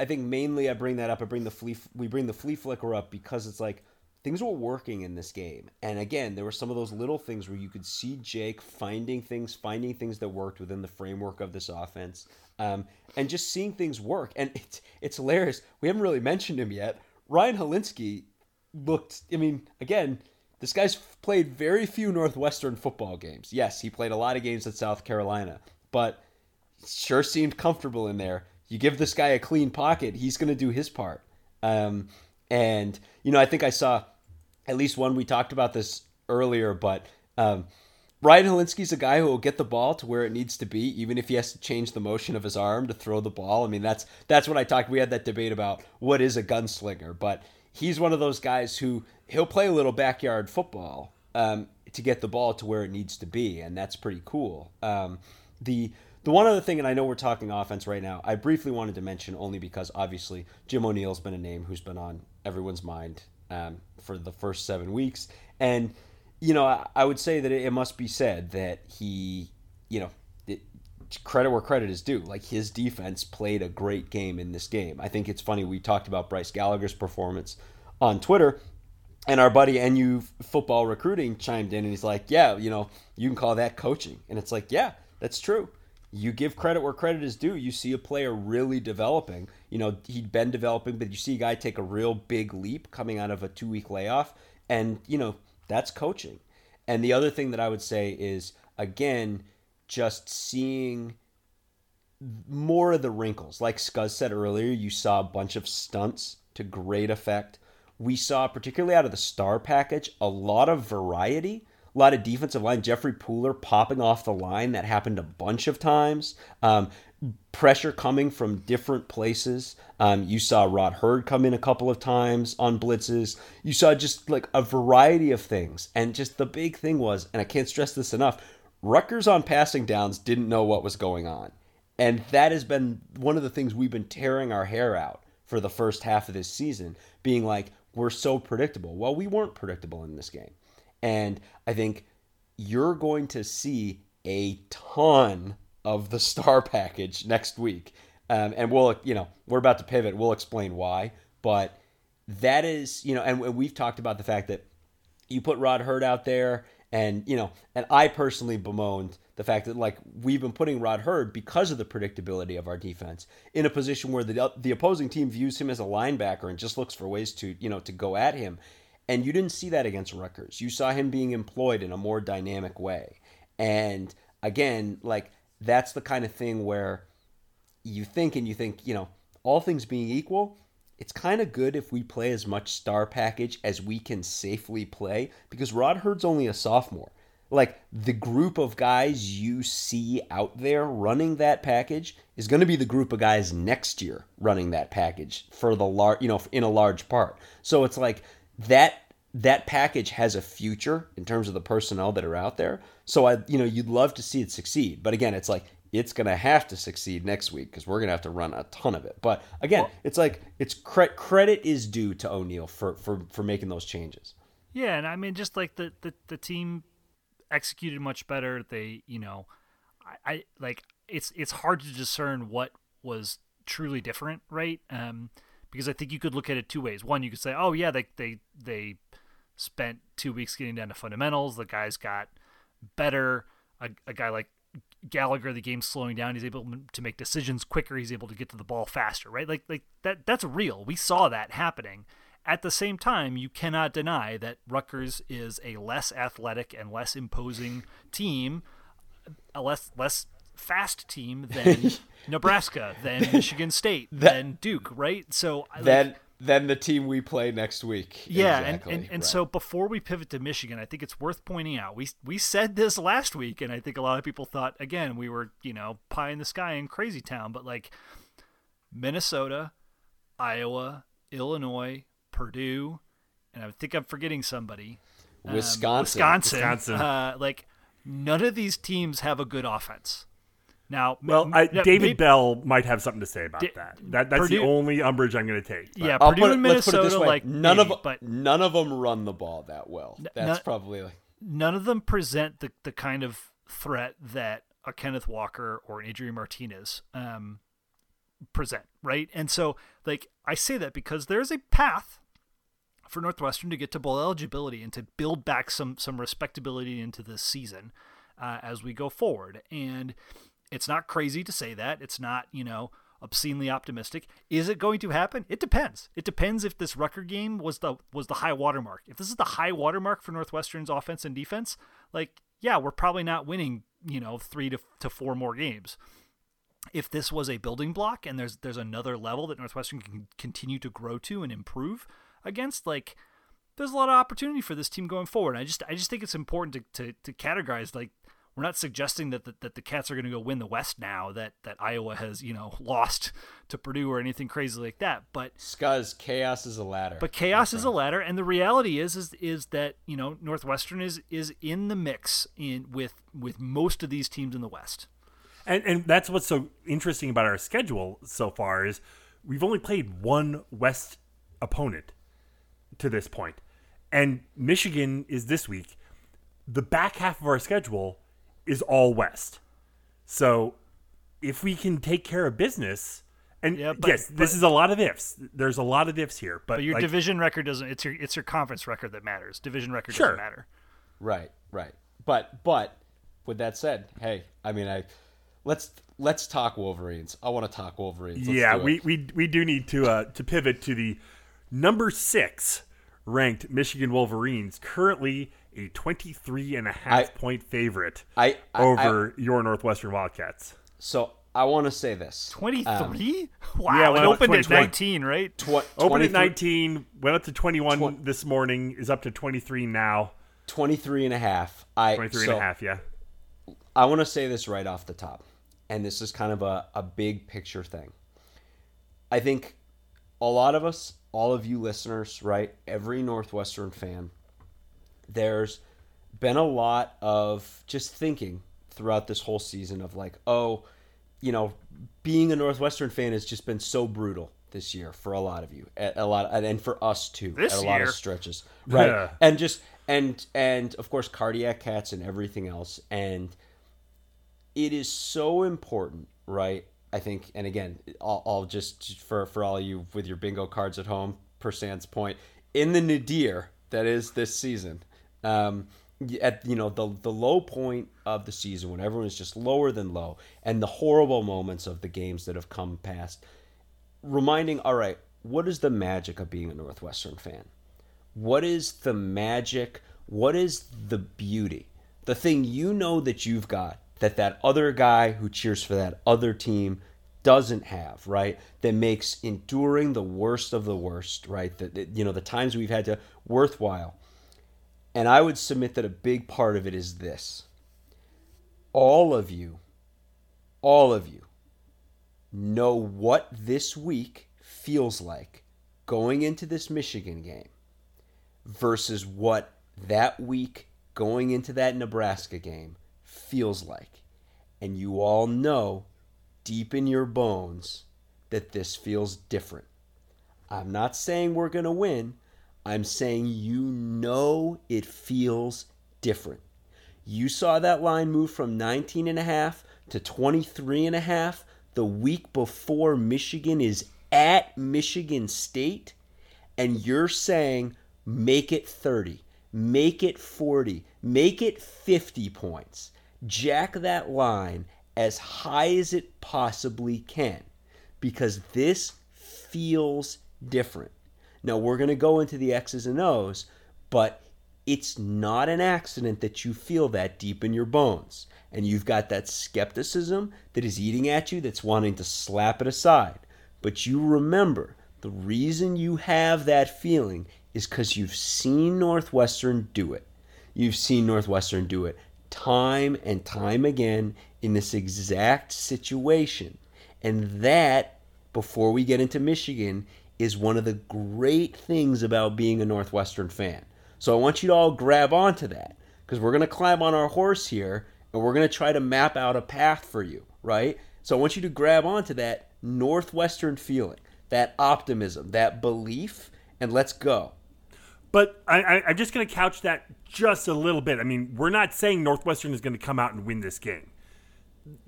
I think mainly I bring that up. I bring the flea. We bring the flea flicker up because it's like things were working in this game. And again, there were some of those little things where you could see Jake finding things, finding things that worked within the framework of this offense, um, and just seeing things work. And it's it's hilarious. We haven't really mentioned him yet. Ryan Hilinski looked. I mean, again, this guy's played very few Northwestern football games. Yes, he played a lot of games at South Carolina, but sure seemed comfortable in there. You give this guy a clean pocket, he's going to do his part. Um, and you know, I think I saw at least one. We talked about this earlier, but um, Ryan Hilinski's a guy who will get the ball to where it needs to be, even if he has to change the motion of his arm to throw the ball. I mean, that's that's what I talked. We had that debate about what is a gunslinger, but he's one of those guys who he'll play a little backyard football um, to get the ball to where it needs to be, and that's pretty cool. Um, the the one other thing, and I know we're talking offense right now, I briefly wanted to mention only because obviously Jim O'Neill's been a name who's been on everyone's mind um, for the first seven weeks, and you know I, I would say that it, it, must be said that he, you know, it, credit where credit is due. Like his defense played a great game in this game. I think it's funny we talked about Bryce Gallagher's performance on Twitter, and our buddy NU football recruiting chimed in and he's like, "Yeah, you know, you can call that coaching," and it's like, "Yeah, that's true." You give credit where credit is due. You see a player really developing. You know, he'd been developing, but you see a guy take a real big leap coming out of a two week layoff. And, you know, that's coaching. And the other thing that I would say is, again, just seeing more of the wrinkles. Like Scuzz said earlier, you saw a bunch of stunts to great effect. We saw, particularly out of the star package, a lot of variety a lot of defensive line. Jeffrey Pooler popping off the line. That happened a bunch of times. Um, pressure coming from different places. Um, you saw Rod Heard come in a couple of times on blitzes. You saw just like a variety of things. And just the big thing was, and I can't stress this enough, Rutgers on passing downs didn't know what was going on. And that has been one of the things we've been tearing our hair out for the first half of this season, being like, we're so predictable. Well, we weren't predictable in this game. And I think you're going to see a ton of the star package next week. Um, and we'll, you know, we're about to pivot. We'll explain why. But that is, you know, and we've talked about the fact that you put Rod Heard out there, and, you know, and I personally bemoaned the fact that, like, we've been putting Rod Heard because of the predictability of our defense in a position where the, the opposing team views him as a linebacker and just looks for ways to, you know, to go at him. And you didn't see that against Rutgers. You saw him being employed in a more dynamic way. And again, like that's the kind of thing where you think and you think, you know, all things being equal, it's kind of good if we play as much star package as we can safely play because Rod Heard's only a sophomore. Like the group of guys you see out there running that package is going to be the group of guys next year running that package for the large, you know, in a large part. So it's like that that package has a future in terms of the personnel that are out there. So I, you know, you'd love to see it succeed. But again, it's like it's going to have to succeed next week because we're going to have to run a ton of it. But again, well, it's like it's cre- credit is due to O'Neill for for for making those changes. Yeah, and I mean, just like the the, the team executed much better. They, you know, I, I like it's it's hard to discern what was truly different, right? Um, because I think you could look at it two ways. One, you could say, oh yeah, they they they spent two weeks getting down to fundamentals. The guys got better. A, a guy like Gallagher, the game's slowing down. He's able to make decisions quicker. He's able to get to the ball faster. Right? Like like that. That's real. We saw that happening. At the same time, you cannot deny that Rutgers is a less athletic and less imposing team, a less less fast team than Nebraska, than Michigan State, that, than Duke, right? So then like, then the team we play next week. Yeah, exactly. and, and, and right. so before we pivot to Michigan, I think it's worth pointing out we we said this last week, and I think a lot of people thought again we were you know pie in the sky in crazy town, but like Minnesota, Iowa, Illinois, Purdue, and I think I'm forgetting somebody. Wisconsin, um, Wisconsin, Wisconsin. Uh, like none of these teams have a good offense. Now, well, I, David maybe, Bell might have something to say about that. That that's Purdue, the only umbrage I'm going to take. But. Yeah, Purdue put, and Minnesota, like none maybe, of but none of them run the ball that well. That's probably like, none of them present the the kind of threat that a Kenneth Walker or an Adrian Martinez um, present, right? And so, like, I say that because there's a path for Northwestern to get to bowl eligibility and to build back some some respectability into this season uh, as we go forward. And it's not crazy to say that. It's not you know obscenely optimistic. Is it going to happen? It depends. It depends if this Rutgers game was the was the high watermark. If this is the high watermark for Northwestern's offense and defense, like yeah, we're probably not winning you know three to to four more games if this was a building block and there's there's another level that Northwestern can continue to grow to and improve against, like there's a lot of opportunity for this team going forward. I just I just think it's important to, to, to categorize like we're not suggesting that the, that the Cats are going to go win the West now that that Iowa has you know lost to Purdue or anything crazy like that. But Scuzz, chaos is a ladder. But chaos is a ladder, and the reality is is is that you know Northwestern is is in the mix in with with most of these teams in the West. And and that's what's so interesting about our schedule so far is we've only played one West opponent to this point. And Michigan is this week. The back half of our schedule is all West. So if we can take care of business and Yeah, but- yes, this is a lot of ifs. There's a lot of ifs here, but, But your like, division record doesn't. It's your it's your conference record that matters. Division record Sure. doesn't matter. Right, right. But but with that said, hey, I mean, I let's let's talk Wolverines. I want to talk Wolverines. Let's yeah, do we, we we do need to uh, to pivot to the number six ranked Michigan Wolverines, currently a 23 and a half I- point favorite I- I- over your Northwestern Wildcats. So I want to say this. 23? Um, three. wow, yeah, it opened at nineteen, right? tw- Opened at 19, went up to 21 Twen- this morning, is up to 23 now. 23 and a half. I 23 so and a half, yeah. I want to say this right off the top, and this is kind of a, a big picture thing. I think a lot of us, all of you listeners, right? Every Northwestern fan, there's been a lot of just thinking throughout this whole season of like, oh, you know, being a Northwestern fan has just been so brutal this year for a lot of you, a, lot, and for us too, This at a lot year. of stretches, right? Yeah. And just and and of course, cardiac cats and everything else, and it is so important, right? I think, and again, I'll, just for for all you with your bingo cards at home, per Sand's point, in the nadir that is this season, um, at you know the the low point of the season when everyone is just lower than low, and the horrible moments of the games that have come past, reminding, all right, what is the magic of being a Northwestern fan? What is the magic? What is the beauty? The thing you know that you've got that that other guy who cheers for that other team doesn't have, right? That makes enduring the worst of the worst, right? That you know the times we've had to worthwhile. And I would submit that a big part of it is this. All of you, all of you know what this week feels like going into this Michigan game versus what that week going into that Nebraska game feels like. And you all know deep in your bones that this feels different. I'm not saying we're going to win. I'm saying you know it feels different. You saw that line move from 19 and a half to 23 and a half the week before Michigan is at Michigan State and you're saying make it 30, make it 40, make it 50 points. Jack that line as high as it possibly can because this feels different. Now, we're going to go into the X's and O's, but it's not an accident that you feel that deep in your bones. And you've got that skepticism that is eating at you that's wanting to slap it aside. But you remember the reason you have that feeling is because you've seen Northwestern do it. You've seen Northwestern do it time and time again in this exact situation. And that, before we get into Michigan, is one of the great things about being a Northwestern fan. So I want you to all grab onto that because we're going to climb on our horse here and we're going to try to map out a path for you, right? So I want you to grab onto that Northwestern feeling, that optimism, that belief, and let's go. But I, I, I'm just going to couch that just a little bit. I mean, we're not saying Northwestern is going to come out and win this game.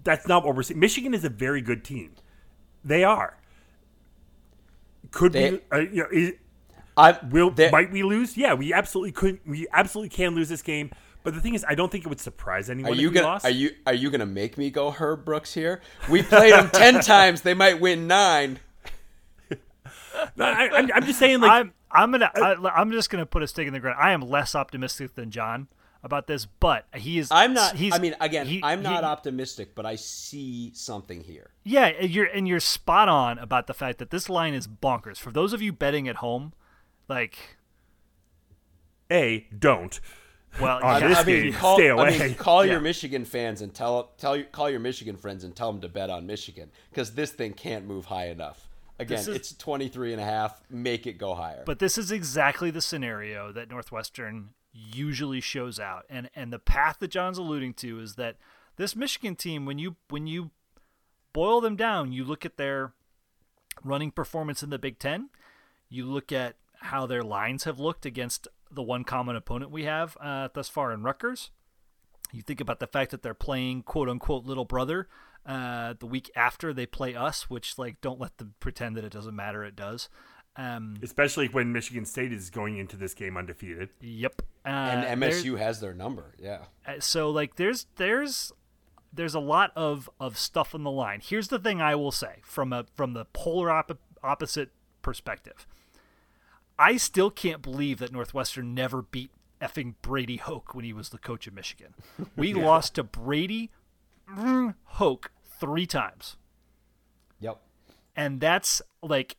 That's not what we're saying. Michigan is a very good team. They are. Could They- we? Uh, you know, is, I Will there- might we lose? Yeah, we absolutely could. We absolutely can lose this game. But the thing is, I don't think it would surprise anyone Are you we gonna lost. are you are you gonna make me go Herb Brooks here? We played them ten times. They might win nine. No, I, I'm, I'm just saying, like, I'm I'm gonna I, I'm just gonna put a stake in the ground. I am less optimistic than John about this, but he is. I'm not. He's, I mean, again, he- I'm not he- optimistic, but I see something here. Yeah, you're and you're spot on about the fact that this line is bonkers. For those of you betting at home, like, a don't. well, On yeah, this I mean, game, call, stay I mean, call Yeah. your Michigan fans and tell tell call your Michigan friends and tell them to bet on Michigan because this thing can't move high enough. Again, is- it's 23 and a half. Make it go higher. But this is exactly the scenario that Northwestern usually shows out. And and the path that John's alluding to is that this Michigan team when you when you boil them down, you look at their running performance in the Big 10, you look at how their lines have looked against the one common opponent we have uh, thus far in Rutgers. You think about the fact that they're playing quote unquote little brother uh, the week after they play us, which like don't let them pretend that it doesn't matter. It does. Um, Especially when Michigan State is going into this game undefeated. Yep. Uh, and MSU has their number. Yeah. uh, so like there's there's there's a lot of of stuff on the line. Here's the thing I will say from a from the polar op- opposite perspective. I still can't believe that Northwestern never beat effing Brady Hoke when he was the coach of Michigan. We lost to Brady mm, Hoke three times. Yep. And that's like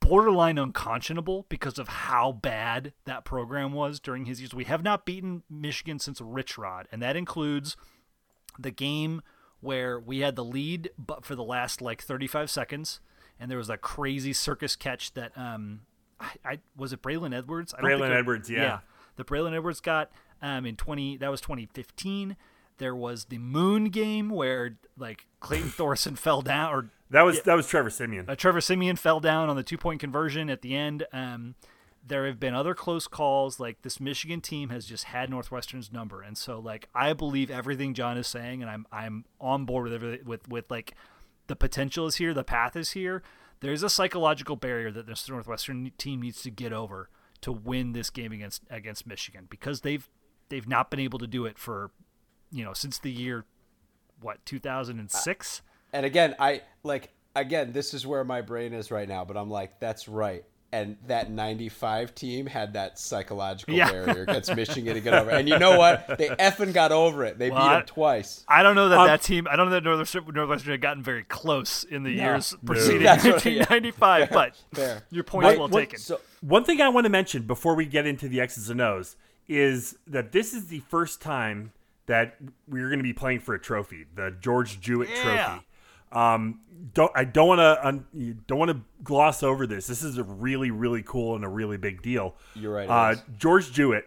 borderline unconscionable because of how bad that program was during his years. We have not beaten Michigan since Rich Rod, and that includes the game where we had the lead but for the last like 35 seconds and there was that crazy circus catch that um I, I was it Braylon Edwards? I don't Braylon think it- Edwards, yeah. The Braylon Edwards got um in 20 that was 2015. There was the Moon game where like Clayton Thorson fell down or That was that was Trevor Siemian. uh, Trevor Siemian fell down on the two point conversion at the end. Um, there have been other close calls. Like this Michigan team has just had Northwestern's number, and so like I believe everything John is saying, and I'm I'm on board with everything with with like the potential is here, the path is here. There's a psychological barrier that this Northwestern team needs to get over to win this game against against Michigan because they've they've not been able to do it for you know since the year what 2006. And again, I like again, this is where my brain is right now, but I'm like, that's right. And that 95 team had that psychological Yeah. barrier against Michigan to get over. And you know what? They effing got over it. They Well, beat I- them twice. I don't know that Um, that team. I don't know that Northwestern, Northwestern had gotten very close in the years preceding That's what- yeah. 1995. But Fair. your point is well what- taken. So One thing I want to mention before we get into the X's and O's is that this is the first time that we're going to be playing for a trophy, the George Jewett Yeah. Trophy. Um, don't I don't want to don't want to gloss over this. This is a really really cool and a really big deal. You're right, Uh. George Jewett,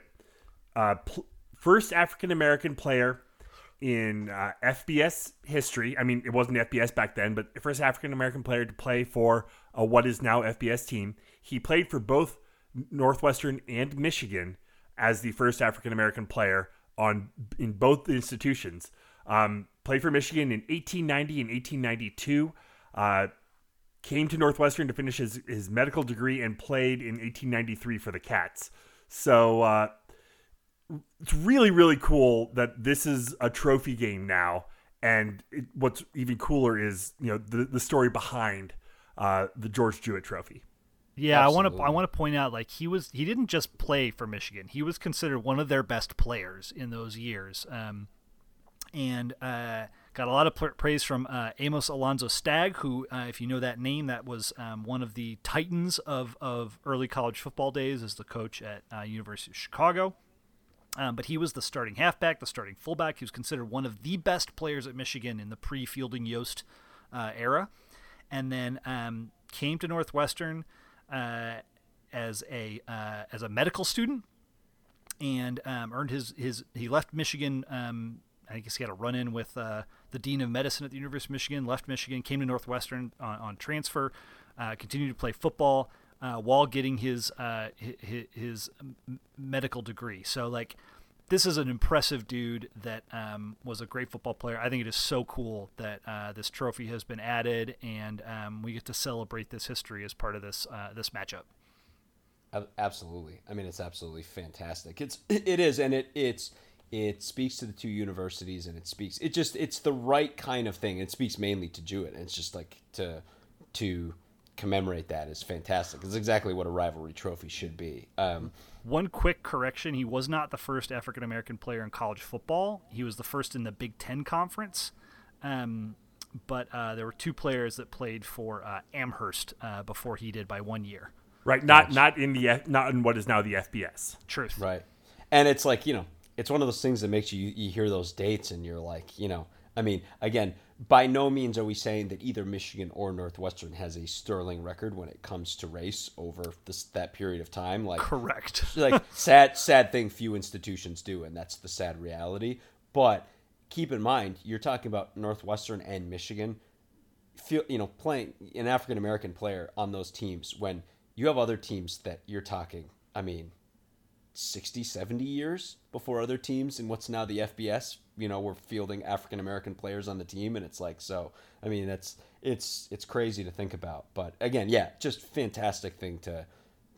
uh, pl- first African American player in uh, FBS history. I mean, it wasn't FBS back then, but first African American player to play for uh, what is now FBS team. He played for both Northwestern and Michigan as the first African American player on in both institutions. Um, played for Michigan in 1890 and 1892. Uh, came to Northwestern to finish his, his medical degree and played in 1893 for the Cats. So uh, it's really, really cool that this is a trophy game now. And it, what's even cooler is you know the, the story behind uh, the George Jewett Trophy. Yeah, I want to. I want to point out like he was. He didn't just play for Michigan. He was considered one of their best players in those years. Um, and uh, got a lot of praise from uh, Amos Alonzo Stagg, who, uh, if you know that name, that was um, one of the titans of, of early college football days as the coach at uh, University of Chicago. Um, but he was the starting halfback, the starting fullback. He was considered one of the best players at Michigan in the pre-Fielding Yost uh, era, and then um, came to Northwestern uh, as a uh, as a medical student, and um, earned his his. He left Michigan. Um, I guess he had a run in with uh, the dean of medicine at the University of Michigan. Left Michigan, came to Northwestern on, on transfer, uh, continued to play football uh, while getting his, uh, his his medical degree. So like, this is an impressive dude that um, was a great football player. I think it is so cool that uh, this trophy has been added, and um, we get to celebrate this history as part of this uh, this matchup. Absolutely. I mean, it's absolutely fantastic. It's it is, and it it's it speaks to the two universities, and it speaks. It just it's the right kind of thing. It speaks mainly to Jewett, and it's just like to to commemorate that is fantastic. It's exactly what a rivalry trophy should be. Um, One quick correction: he was not the first African American player in college football. He was the first in the Big Ten conference. Um, but uh, there were two players that played for uh, Amherst uh, before he did by one year. Right, not not in the F- not in what is now the FBS. Truth. Right. And it's like, you know, it's one of those things that makes you you hear those dates and you're like, you know, I mean, again, by no means are we saying that either Michigan or Northwestern has a sterling record when it comes to race over this that period of time. Like Correct. like sad sad thing few institutions do and that's the sad reality. But keep in mind, you're talking about Northwestern and Michigan feel you know playing an African American player on those teams when you have other teams that you're talking, I mean, 60, 70 years before other teams in what's now the FBS, you know, we're fielding African American players on the team and it's like so I mean, that's it's it's crazy to think about. But again, yeah, just fantastic thing to,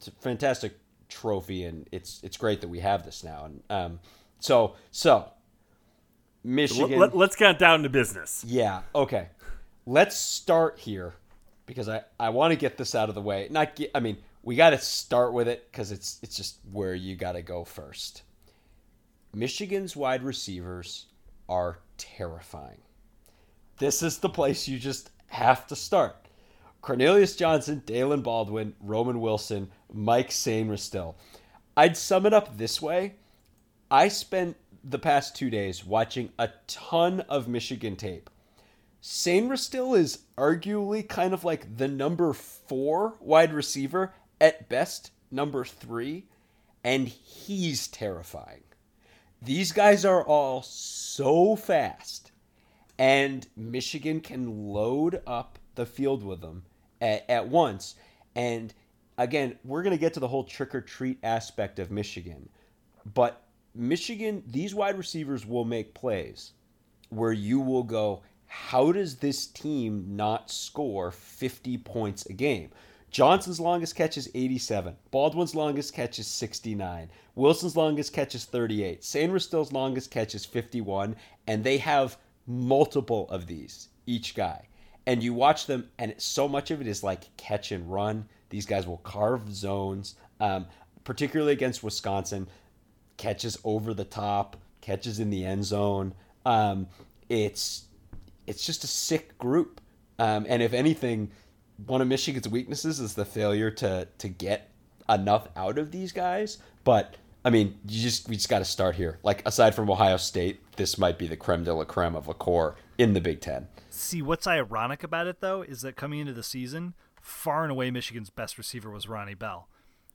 to fantastic trophy and it's it's great that we have this now. And um so so Michigan Let, us get down to business. yeah. Okay. Let's start here because I, I want to get this out of the way. Not get, I mean, we got to start with it because it's it's just where you got to go first. Michigan's wide receivers are terrifying. This is the place you just have to start. Cornelius Johnson, Daylen Baldwin, Roman Wilson, Mike Sane Sainristil. I'd sum it up this way. I spent the past two days watching a ton of Michigan tape. Sane Sainristil is arguably kind of like the number four wide receiver, at best number three, and he's terrifying. These guys are all so fast, and Michigan can load up the field with them at, at once. And again, we're going to get to the whole trick or treat aspect of Michigan, but Michigan, these wide receivers will make plays where you will go, how does this team not score 50 points a game? Johnson's longest catch is 87. Baldwin's longest catch is 69. Wilson's longest catch is 38. Sainristil's longest catch is 51. And they have multiple of these, each guy. And you watch them, and so much of it is like catch and run. These guys will carve zones, um, particularly against Wisconsin. Catches over the top, catches in the end zone. Um, it's it's just a sick group. Um, and if anything, one of Michigan's weaknesses is the failure to to get enough out of these guys. But I mean, you just we just got to start here. Like aside from Ohio State, this might be the creme de la creme of a core in the Big Ten. See, what's ironic about it though is that coming into the season, far and away Michigan's best receiver was Ronnie Bell,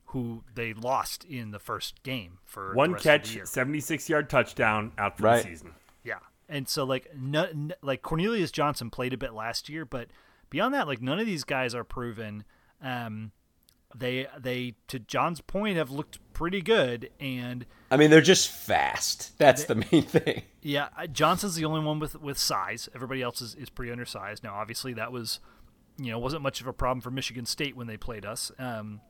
who they lost in the first game for One rest of the catch, 76 yard touchdown out for Right. the season. Yeah, and so like no, n- like Cornelius Johnson played a bit last year, but beyond that, like none of these guys are proven. Um, they they to John's point have looked pretty good, and I mean, they're just fast. That's the main thing. yeah, Johnson's the only one with with size. Everybody else is, is pretty undersized. Now, obviously, that was you know wasn't much of a problem for Michigan State when they played us. Um,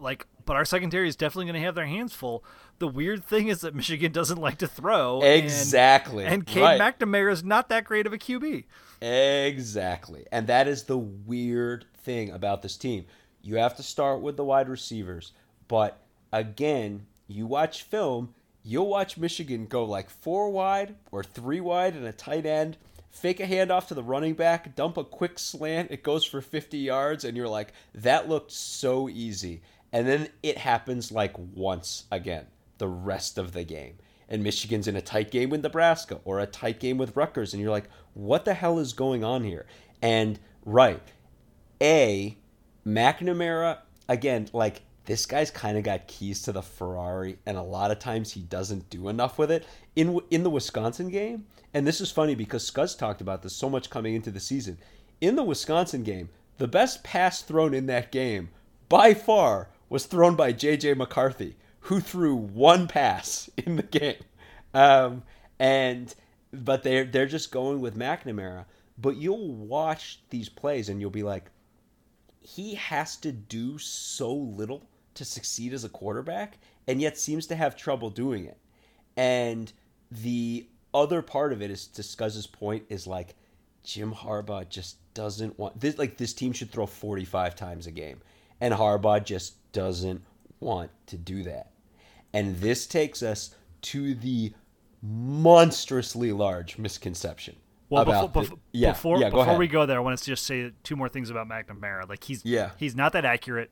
like, but our secondary is definitely going to have their hands full. The weird thing is that Michigan doesn't like to throw. and- Exactly. And, Cade Right. McNamara is not that great of a QB. Exactly. And that is the weird thing about this team. You have to start with the wide receivers. But again, you watch film, you'll watch Michigan go like four wide or three wide and a tight end, fake a handoff to the running back, dump a quick slant, it goes for 50 yards, and you're like, that looked so easy. And then it happens like once again, the rest of the game and Michigan's in a tight game with Nebraska or a tight game with Rutgers, and you're like, what the hell is going on here? And right, A, McNamara, again, like this guy's kind of got keys to the Ferrari, and a lot of times he doesn't do enough with it. In in the Wisconsin game, and this is funny because Scuzz talked about this so much coming into the season. In the Wisconsin game, the best pass thrown in that game by far was thrown by J.J. McCarthy, who threw one pass in the game. Um, and but they're they're just going with McNamara. But you'll watch these plays and you'll be like, he has to do so little to succeed as a quarterback and yet seems to have trouble doing it. And the other part of it is to Scuzz's point is like Jim Harbaugh just doesn't want this like this team should throw 45 times a game and Harbaugh just doesn't want to do that. And this takes us to the monstrously large misconception Well, before, before, yeah, before, yeah, go before ahead. we go there, I want to just say two more things about McNamara. Like he's Yeah. he's not that accurate.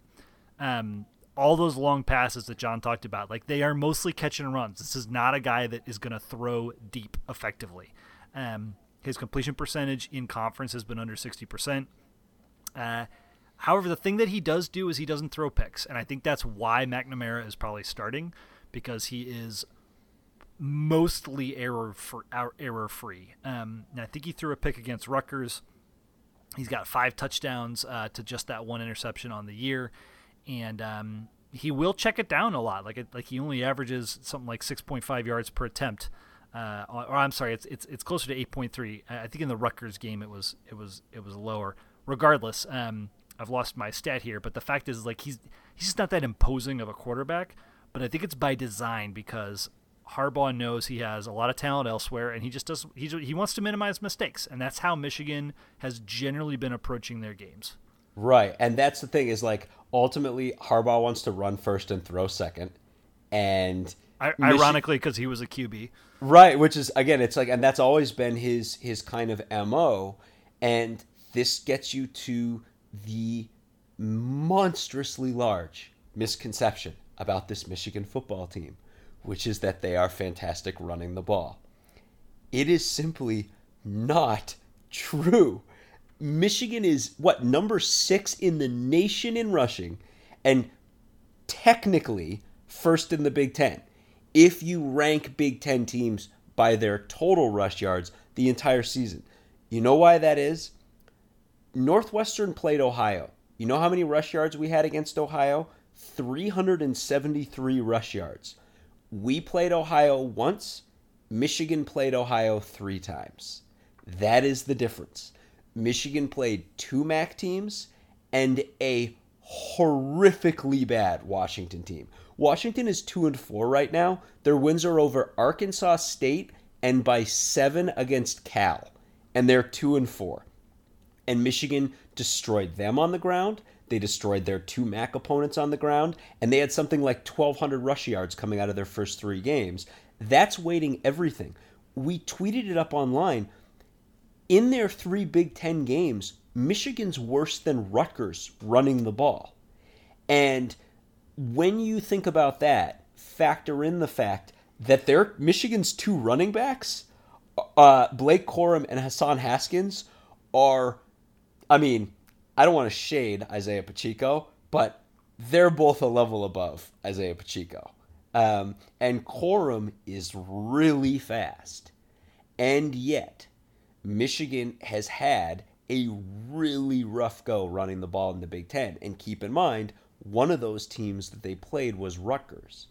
Um, all those long passes that John talked about, like they are mostly catch and runs. This is not a guy that is going to throw deep effectively. Um, his completion percentage in conference has been under sixty percent. Uh, however, the thing that he does do is he doesn't throw picks, and I think that's why McNamara is probably starting because he is mostly error for error free. Um, and I think he threw a pick against Rutgers. He's got five touchdowns uh, to just that one interception on the year, and um, he will check it down a lot. Like it, like he only averages something like six point five yards per attempt. Uh, or, I'm sorry, it's it's it's closer to eight point three. I think in the Rutgers game it was it was it was lower. Regardless, um, I've lost my stat here, but the fact is like he's he's just not that imposing of a quarterback. But I think it's by design because Harbaugh knows he has a lot of talent elsewhere, and he just does. He he wants to minimize mistakes, and that's how Michigan has generally been approaching their games. Right, and that's the thing is like ultimately Harbaugh wants to run first and throw second, and I, ironically, because he was a QB. right, which is again, it's like, and that's always been his his kind of mo, and this gets you to the monstrously large misconception about this Michigan football team, which is that they are fantastic running the ball. It is simply not true. Michigan is what number six in the nation in rushing, and technically first in the Big Ten. If you rank Big Ten teams by their total rush yards the entire season, you know why that is? Northwestern played Ohio. You know how many rush yards we had against Ohio? 373 rush yards. We played Ohio once. Michigan played Ohio three times. That is the difference. Michigan played two MAC teams and a horrifically bad Washington team. Washington is 2 and 4 right now. Their wins are over Arkansas State and by 7 against Cal. And they're 2 and 4 and Michigan destroyed them on the ground. They destroyed their two MAC opponents on the ground, and they had something like 1,200 rush yards coming out of their first three games. That's weighting everything. We tweeted it up online. In their three Big Ten games, Michigan's worse than Rutgers running the ball. And when you think about that, factor in the fact that their Michigan's two running backs, uh, Blake Corum and Hassan Haskins, are, I mean, I don't want to shade Isaiah Pacheco, but they're both a level above Isaiah Pacheco. Um, and Corum is really fast. And yet, Michigan has had a really rough go running the ball in the Big Ten. And keep in mind, one of those teams that they played was Rutgers.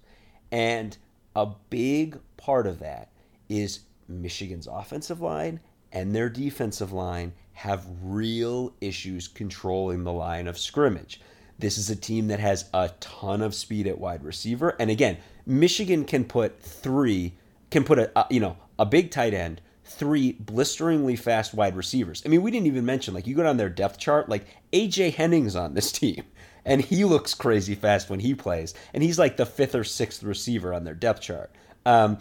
And a big part of that is Michigan's offensive line and their defensive line have real issues controlling the line of scrimmage. This is a team that has a ton of speed at wide receiver. And again, Michigan can put three, can put a, you know, a big tight end, three blisteringly fast wide receivers. I mean, we didn't even mention like you go down their depth chart, like AJ Henning's on this team, and he looks crazy fast when he plays, and he's like the fifth or sixth receiver on their depth chart. Um,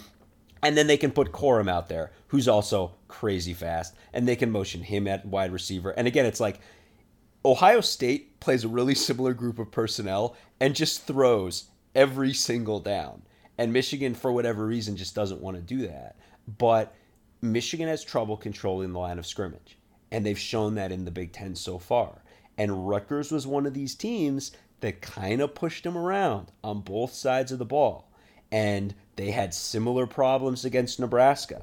and then they can put Corum out there, who's also crazy fast, and they can motion him at wide receiver. And again, it's like Ohio State plays a really similar group of personnel and just throws every single down. And Michigan, for whatever reason, just doesn't want to do that. But Michigan has trouble controlling the line of scrimmage. And they've shown that in the Big Ten so far. And Rutgers was one of these teams that kind of pushed them around on both sides of the ball. And they had similar problems against Nebraska.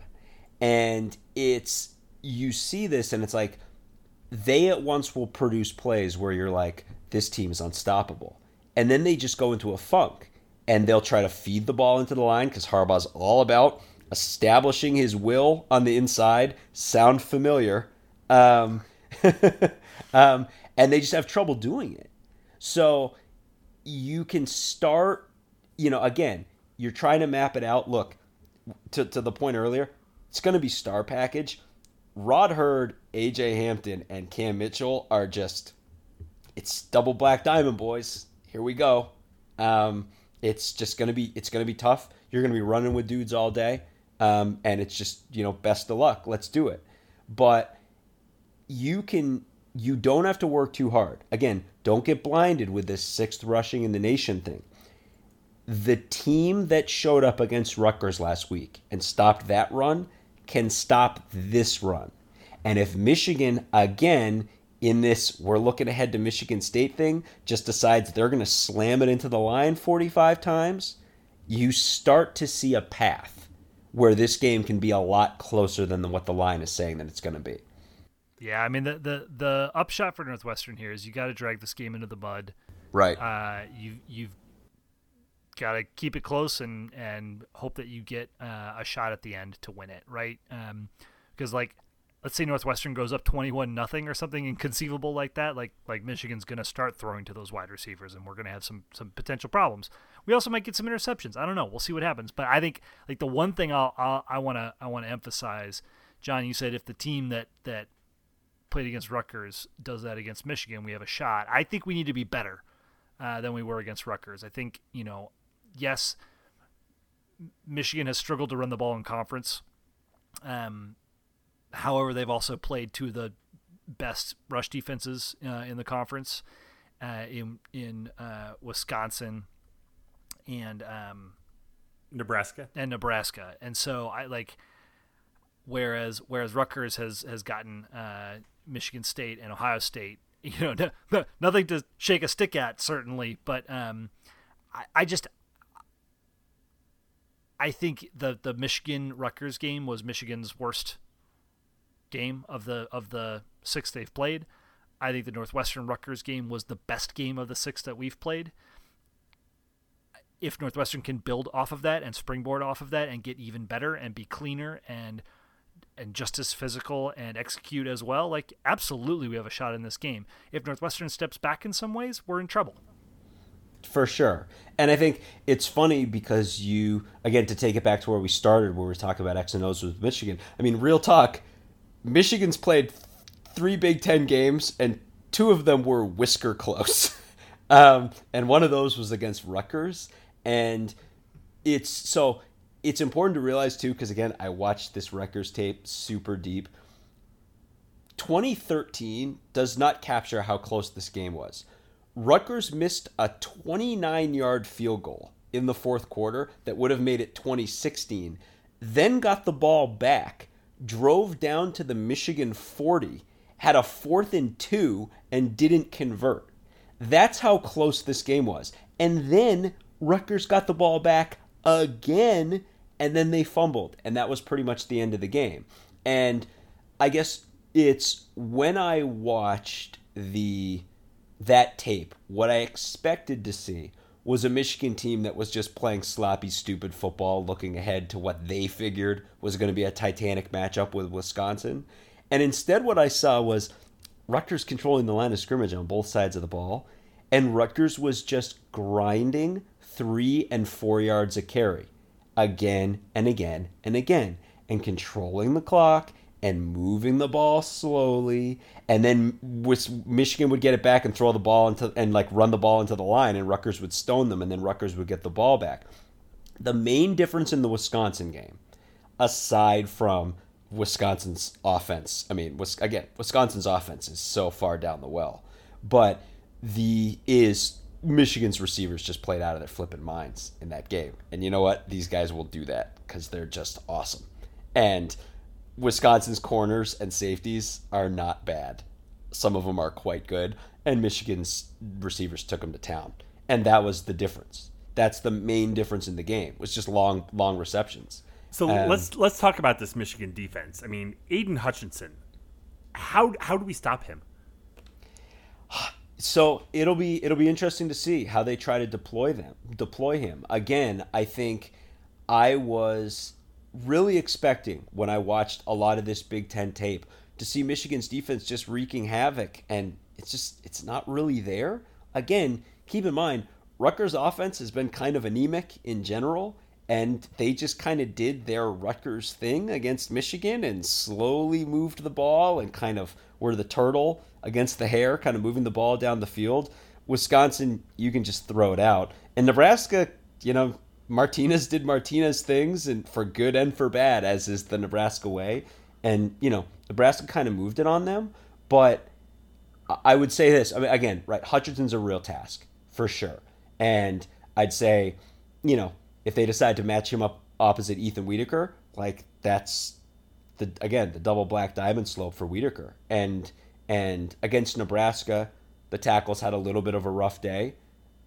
And it's, you see this and it's like, they at once will produce plays where you're like, this team is unstoppable. And then they just go into a funk and they'll try to feed the ball into the line because Harbaugh's all about establishing his will on the inside. Sound familiar? Um, um, and they just have trouble doing it. So you can start, you know, again, you're trying to map it out. Look, to, to the point earlier, it's going to be star package. Rod Heard, AJ Hampton, and Cam Mitchell are just, it's double black diamond, boys. Here we go. Um, it's just going to be, it's going to be tough. You're going to be running with dudes all day. Um, and it's just, you know, best of luck. Let's do it. But you can you don't have to work too hard. Again, don't get blinded with this sixth rushing in the nation thing. The team that showed up against Rutgers last week and stopped that run can stop this run. And if Michigan, again, in this we're looking ahead to Michigan State thing, just decides they're going to slam it into the line 45 times, you start to see a path where this game can be a lot closer than what the line is saying that it's going to be. Yeah, I mean the the the upshot for Northwestern here is you got to drag this game into the mud. Right. Uh, you you've got to keep it close and and hope that you get uh, a shot at the end to win it. Right. Um, because like let's say Northwestern goes up twenty one nothing or something inconceivable like that. Like like Michigan's to start throwing to those wide receivers and we're to have some some potential problems. We also might get some interceptions. I don't know. We'll see what happens. But I think like the one thing I'll, I'll I want to I want to emphasize, John. You said if the team that that played against Rutgers does that against Michigan, we have a shot. I think we need to be better uh, than we were against Rutgers. I think you know, yes, Michigan has struggled to run the ball in conference. Um, however, they've also played two of the best rush defenses uh, in the conference uh, in in uh, Wisconsin and um, Nebraska and Nebraska, and so I like. Whereas whereas Rutgers has has gotten uh, Michigan State and Ohio State. You know, no, no, nothing to shake a stick at, certainly, but um, I, I just I think the the Michigan Rutgers game was Michigan's worst game of the of the six they've played. I think the Northwestern Rutgers game was the best game of the six that we've played. If Northwestern can build off of that and springboard off of that and get even better and be cleaner and and just as physical and execute as well, like absolutely we have a shot in this game. If Northwestern steps back in some ways, we're in trouble. For sure. And I think it's funny because you again to take it back to where we started where we talking about X and O's with Michigan. I mean, real talk, Michigan's played three Big Ten games and two of them were whisker close. um, and one of those was against Rutgers. And it's so it's important to realize too, because again, I watched this Rutgers tape super deep. 2013 does not capture how close this game was. Rutgers missed a 29 yard field goal in the fourth quarter that would have made it 2016, then got the ball back, drove down to the Michigan 40, had a fourth and two, and didn't convert. That's how close this game was. And then Rutgers got the ball back again and then they fumbled, and that was pretty much the end of the game. And I guess it's when I watched the that tape, what I expected to see was a Michigan team that was just playing sloppy, stupid football, looking ahead to what they figured was going to be a titanic matchup with Wisconsin. And instead, what I saw was Rutgers controlling the line of scrimmage on both sides of the ball, and Rutgers was just grinding three and four yards a carry again and again and again and controlling the clock and moving the ball slowly and then Michigan would get it back and throw the ball into and like run the ball into the line and Rutgers would stone them and then Rutgers would get the ball back. The main difference in the Wisconsin game aside from Wisconsin's offense, I mean, again, Wisconsin's offense is so far down the well, but the is Michigan's receivers just played out of their flipping minds in that game. And you know what? These guys will do that because they're just awesome. And Wisconsin's corners and safeties are not bad. Some of them are quite good. And Michigan's receivers took them to town. And that was the difference. That's the main difference in the game. It was just long, long receptions. So um, let's let's talk about this Michigan defense. I mean, Aidan Hutchinson. How how do we stop him? so it'll be it'll be interesting to see how they try to deploy them deploy him again i think i was really expecting when i watched a lot of this big 10 tape to see michigan's defense just wreaking havoc and it's just it's not really there. Again, keep in mind, Rutgers offense has been kind of anemic in general, and they just kind of did their Rutgers thing against Michigan and slowly moved the ball and kind of were the turtle against the hare, kind of moving the ball down the field. Wisconsin, you can just throw it out. And Nebraska, you know, Martinez did Martinez things and for good and for bad, as is the Nebraska way. And, you know, Nebraska kind of moved it on them. But I would say this. I mean, again, right, Hutchinson's a real task, for sure. And I'd say, you know, if they decide to match him up opposite Ethan Wiederkehr, like that's the again the double black diamond slope for Wiederkehr. And and against Nebraska, the tackles had a little bit of a rough day.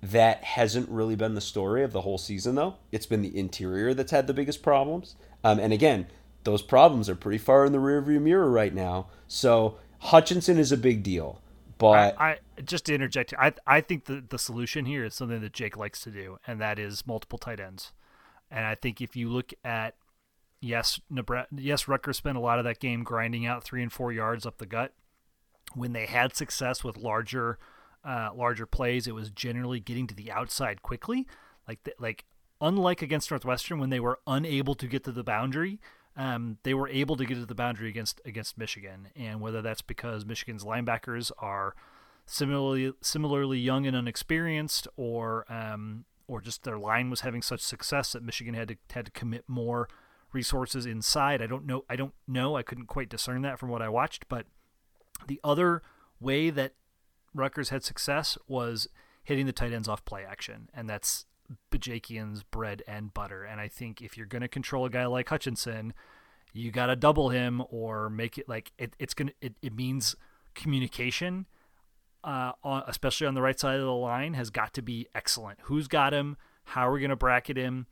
That hasn't really been the story of the whole season, though. It's been the interior that's had the biggest problems. Um, and again, those problems are pretty far in the rearview mirror right now. So Hutchinson is a big deal. But I, I just to interject, I I think the the solution here is something that Jake likes to do, and that is multiple tight ends. And I think if you look at yes, Nebraska, yes, Rutgers spent a lot of that game grinding out three and four yards up the gut. When they had success with larger, uh, larger plays, it was generally getting to the outside quickly. Like the, like unlike against Northwestern when they were unable to get to the boundary, um, they were able to get to the boundary against against Michigan, and whether that's because Michigan's linebackers are similarly similarly young and unexperienced, or um, or just their line was having such success that Michigan had to had to commit more resources inside. I don't know. I don't know. I couldn't quite discern that from what I watched. But the other way that Rutgers had success was hitting the tight ends off play action, and that's Bajakian's bread and butter. And I think if you're going to control a guy like Hutchinson, you got to double him or make it like it, it's going to, it, it means communication, uh, on, especially on the right side of the line, has got to be excellent. Who's got him? How are we going to bracket him?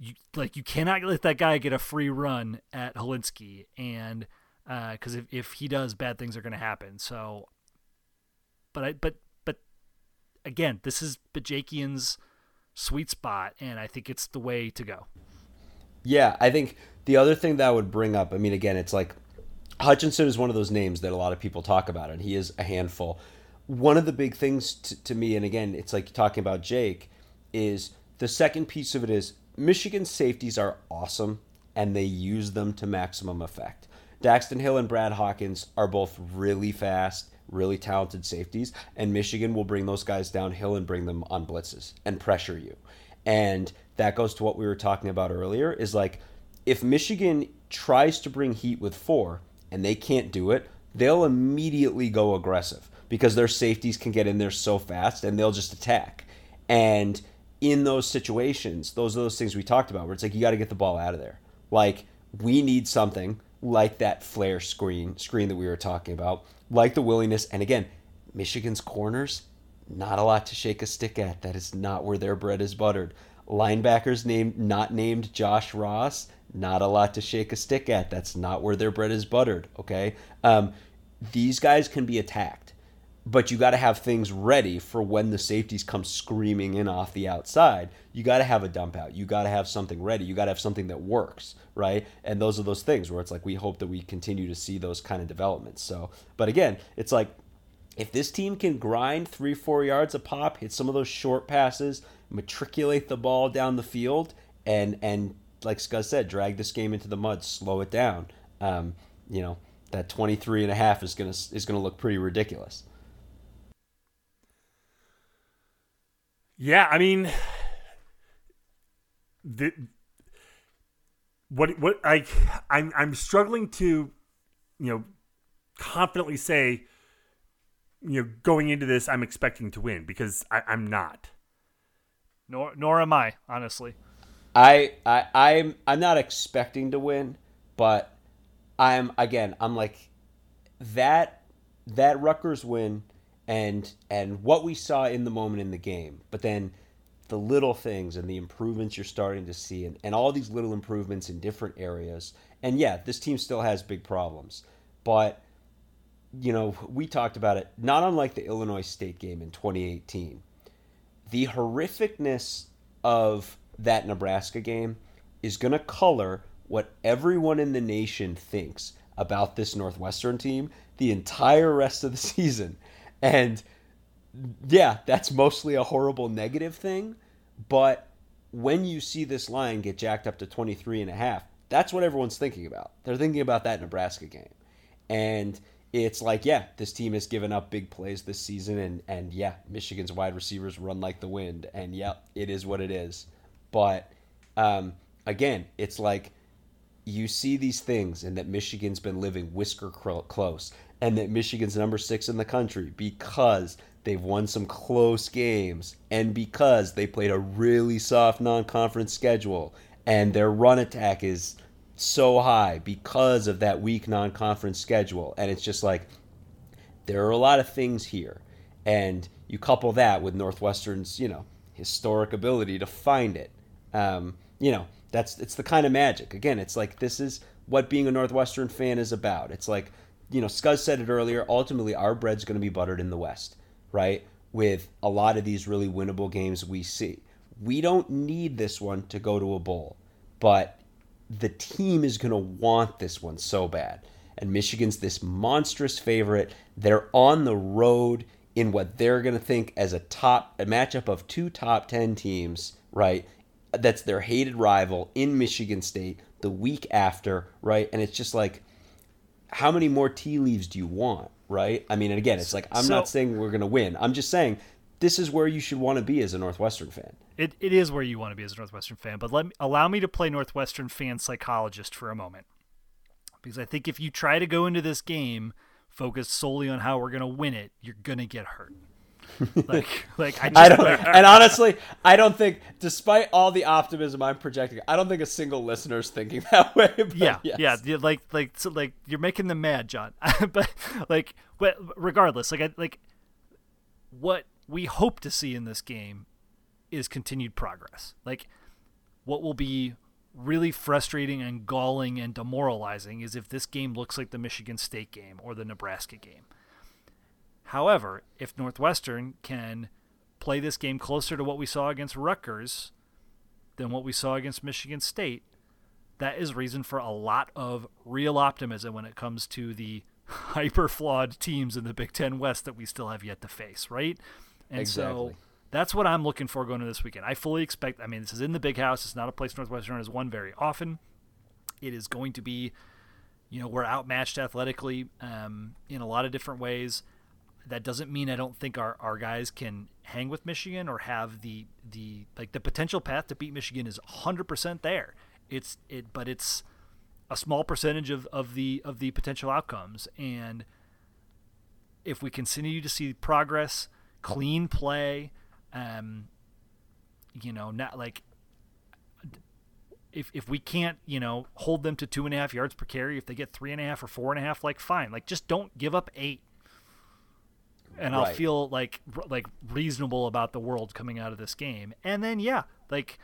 You like you cannot let that guy get a free run at Hilinski, and because uh, if if he does, bad things are going to happen. So, but I but but again, this is Bajakian's sweet spot, and I think it's the way to go. Yeah, I think the other thing that I would bring up, I mean, again, it's like Hutchinson is one of those names that a lot of people talk about, and he is a handful. One of the big things to, to me, and again, it's like talking about Jake, is the second piece of it is Michigan safeties are awesome, and they use them to maximum effect. Daxton Hill and Brad Hawkins are both really fast really talented safeties, and Michigan will bring those guys downhill and bring them on blitzes and pressure you. And that goes to what we were talking about earlier is like if Michigan tries to bring heat with four and they can't do it, they'll immediately go aggressive because their safeties can get in there so fast and they'll just attack. And in those situations, those are those things we talked about where it's like you got to get the ball out of there. Like we need something like that flare screen screen that we were talking about like the willingness. And again, Michigan's corners, not a lot to shake a stick at. That is not where their bread is buttered. Linebackers named not named Josh Ross, not a lot to shake a stick at. That's not where their bread is buttered. Okay, um, these guys can be attacked, but you got to have things ready for when the safeties come screaming in off the outside. You got to have a dump out. You got to have something ready. You got to have something that works right? And those are those things where it's like we hope that we continue to see those kind of developments. So, but again, it's like if this team can grind three, four yards a pop, hit some of those short passes, matriculate the ball down the field, and and like Scuzz said, drag this game into the mud, slow it down. Um, you know that 23 and a half is gonna is gonna look pretty ridiculous. Yeah, I mean, the what what I I'm I'm struggling to you know confidently say you know going into this I'm expecting to win because I, I'm not. Nor nor am I honestly. I I I'm I'm not expecting to win, but I'm again I'm like that that Rutgers win and and what we saw in the moment in the game, but then the little things and the improvements you're starting to see and, and all these little improvements in different areas. And yeah, this team still has big problems. But, you know, we talked about it, not unlike the Illinois State game in 2018. The horrificness of that Nebraska game is going to color what everyone in the nation thinks about this Northwestern team the entire rest of the season. And yeah, that's mostly a horrible negative thing, but when you see this line get jacked up to 23 and a half, that's what everyone's thinking about. They're thinking about that Nebraska game. And it's like, yeah, this team has given up big plays this season and and yeah, Michigan's wide receivers run like the wind and yeah, it is what it is. But um, again, it's like you see these things and that Michigan's been living whisker close and that Michigan's number 6 in the country because they've won some close games and because they played a really soft non-conference schedule and their run attack is so high because of that weak non-conference schedule. And it's just like there are a lot of things here. And you couple that with northwestern's you know historic ability to find it. Um, you know that's it's the kind of magic. Again it's like this is what being a northwestern fan is about. It's like you know scuzz said it earlier ultimately our bread's going to be buttered in the west right with a lot of these really winnable games we see we don't need this one to go to a bowl but the team is going to want this one so bad. And Michigan's this monstrous favorite. They're on the road in what they're going to think as a top a matchup of two top 10 teams, right? That's their hated rival in Michigan State the week after, right? And it's just like how many more tea leaves do you want, right? I mean, and again, it's like I'm so, not saying we're going to win. I'm just saying this is where you should want to be as a Northwestern fan. It, it is where you want to be as a Northwestern fan, but let me, allow me to play Northwestern fan psychologist for a moment. Because I think if you try to go into this game focused solely on how we're going to win it, you're going to get hurt. like, like I, just, I don't, like, and uh, honestly, I don't think, despite all the optimism I'm projecting, I don't think a single listener is thinking that way. yeah, yes. yeah, like, like, so, like you're making them mad, John. but like, but regardless, like, I, like, what we hope to see in this game is continued progress. Like what will be really frustrating and galling and demoralizing is if this game looks like the Michigan State game or the Nebraska game. However, if Northwestern can play this game closer to what we saw against Rutgers than what we saw against Michigan State, that is reason for a lot of real optimism when it comes to the hyper flawed teams in the Big Ten West that we still have yet to face, right? And exactly. so that's what I'm looking for going to this weekend. I fully expect. I mean, this is in the big house. It's not a place Northwestern has won very often. It is going to be, you know, we're outmatched athletically um, in a lot of different ways. That doesn't mean I don't think our, our guys can hang with Michigan or have the the like the potential path to beat Michigan is 100% there. It's it, but it's a small percentage of, of the of the potential outcomes. And if we continue to see progress, clean play, um, you know, not like if if we can't, you know, hold them to two and a half yards per carry, if they get three and a half or four and a half, like fine, like just don't give up eight, and right. I'll feel like like reasonable about the world coming out of this game. And then yeah, like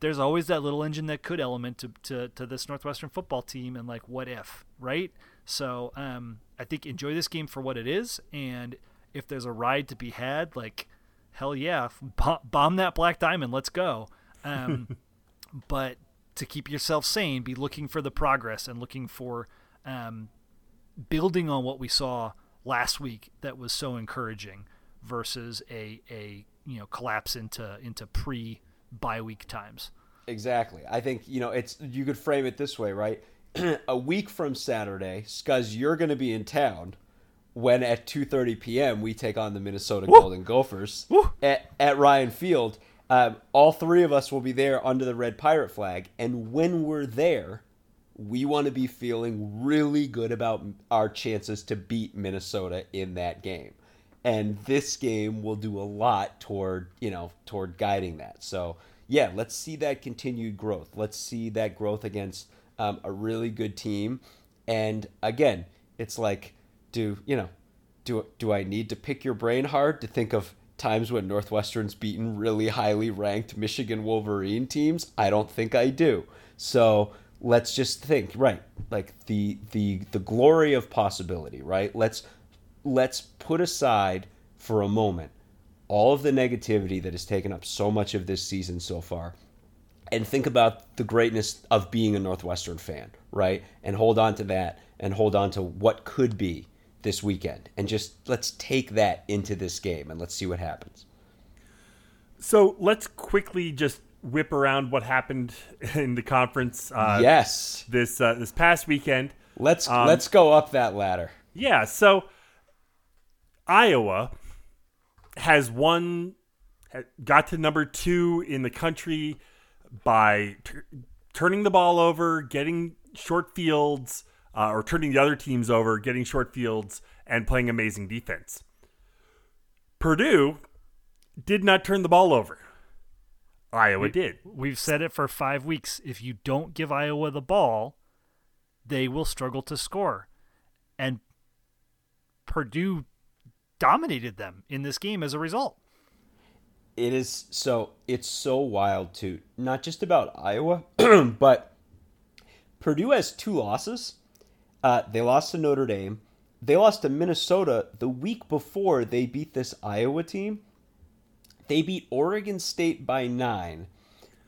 there's always that little engine that could element to to, to this Northwestern football team, and like what if, right? So um, I think enjoy this game for what it is, and if there's a ride to be had, like hell yeah, bomb that black diamond, let's go. Um, but to keep yourself sane, be looking for the progress and looking for um, building on what we saw last week that was so encouraging versus a a you know collapse into into pre bye week times. Exactly. I think you know it's you could frame it this way, right? a week from Saturday, Scuzz, you're going to be in town when at 2:30 p.m. we take on the Minnesota Woo! Golden Gophers at, at Ryan Field. Um, all three of us will be there under the red pirate flag, and when we're there, we want to be feeling really good about our chances to beat Minnesota in that game. And this game will do a lot toward, you know, toward guiding that. So, yeah, let's see that continued growth. Let's see that growth against um, a really good team. And again, it's like do you know do do I need to pick your brain hard to think of times when Northwestern's beaten really highly ranked Michigan Wolverine teams? I don't think I do. So let's just think, right? Like the the the glory of possibility, right? Let's let's put aside for a moment all of the negativity that has taken up so much of this season so far and think about the greatness of being a Northwestern fan, right? And hold on to that and hold on to what could be this weekend, and just let's take that into this game and let's see what happens. So let's quickly just whip around what happened in the conference. Uh, yes, this uh, this past weekend. Let's Um, let's go up that ladder. Yeah, so Iowa has won, got to number two in the country by t- turning the ball over, getting short fields, uh, or turning the other teams over, getting short fields, and playing amazing defense. Purdue did not turn the ball over. Iowa did. We've said it for five weeks. If you don't give Iowa the ball, they will struggle to score. And Purdue dominated them in this game as a result. It is so it's so wild too. Not just about Iowa, but Purdue has two losses. Uh, they lost to Notre Dame. They lost to Minnesota the week before they beat this Iowa team. They beat Oregon State by nine.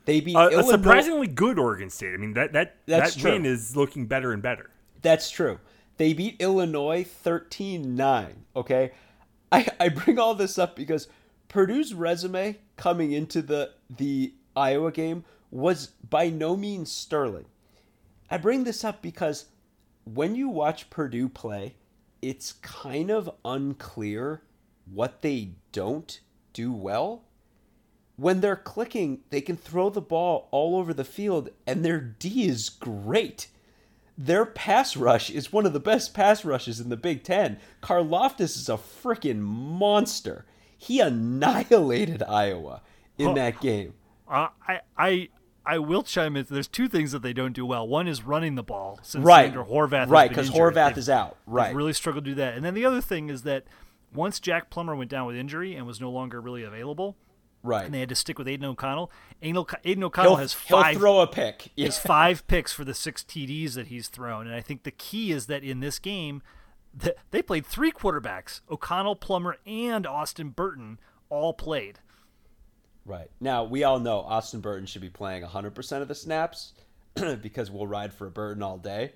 They beat Uh, a surprisingly good Oregon State. I mean that that That's that true. win is looking better and better. That's true. They beat Illinois 13 9. Okay. I, I bring all this up because Purdue's resume coming into the, the Iowa game was by no means sterling. I bring this up because when you watch Purdue play, it's kind of unclear what they don't do well. When they're clicking, they can throw the ball all over the field, and their D is great their pass rush is one of the best pass rushes in the Big Ten. Karloftis is a freaking monster. He annihilated Iowa in Oh. that game. Uh, I I I will chime in. There's two things that they don't do well. One is running the ball since Right. Horvath Right, been 'cause injured. Horvath They've- is out. Right. really struggled to do that. And then the other thing is that once Jack Plummer went down with injury and was no longer really available, Right. and they had to stick with Aidan O'Connell. Aidan, O'C- Aidan O'Connell He'll, has he'll five throw a pick. he has five picks for the six TDs that he's thrown. And I think the key is that in this game, th- they played three quarterbacks O'Connell, Plummer, and Austin Burton all played. Right. Now, we all know Austin Burton should be playing 100% of the snaps because we'll ride for a Burton all day.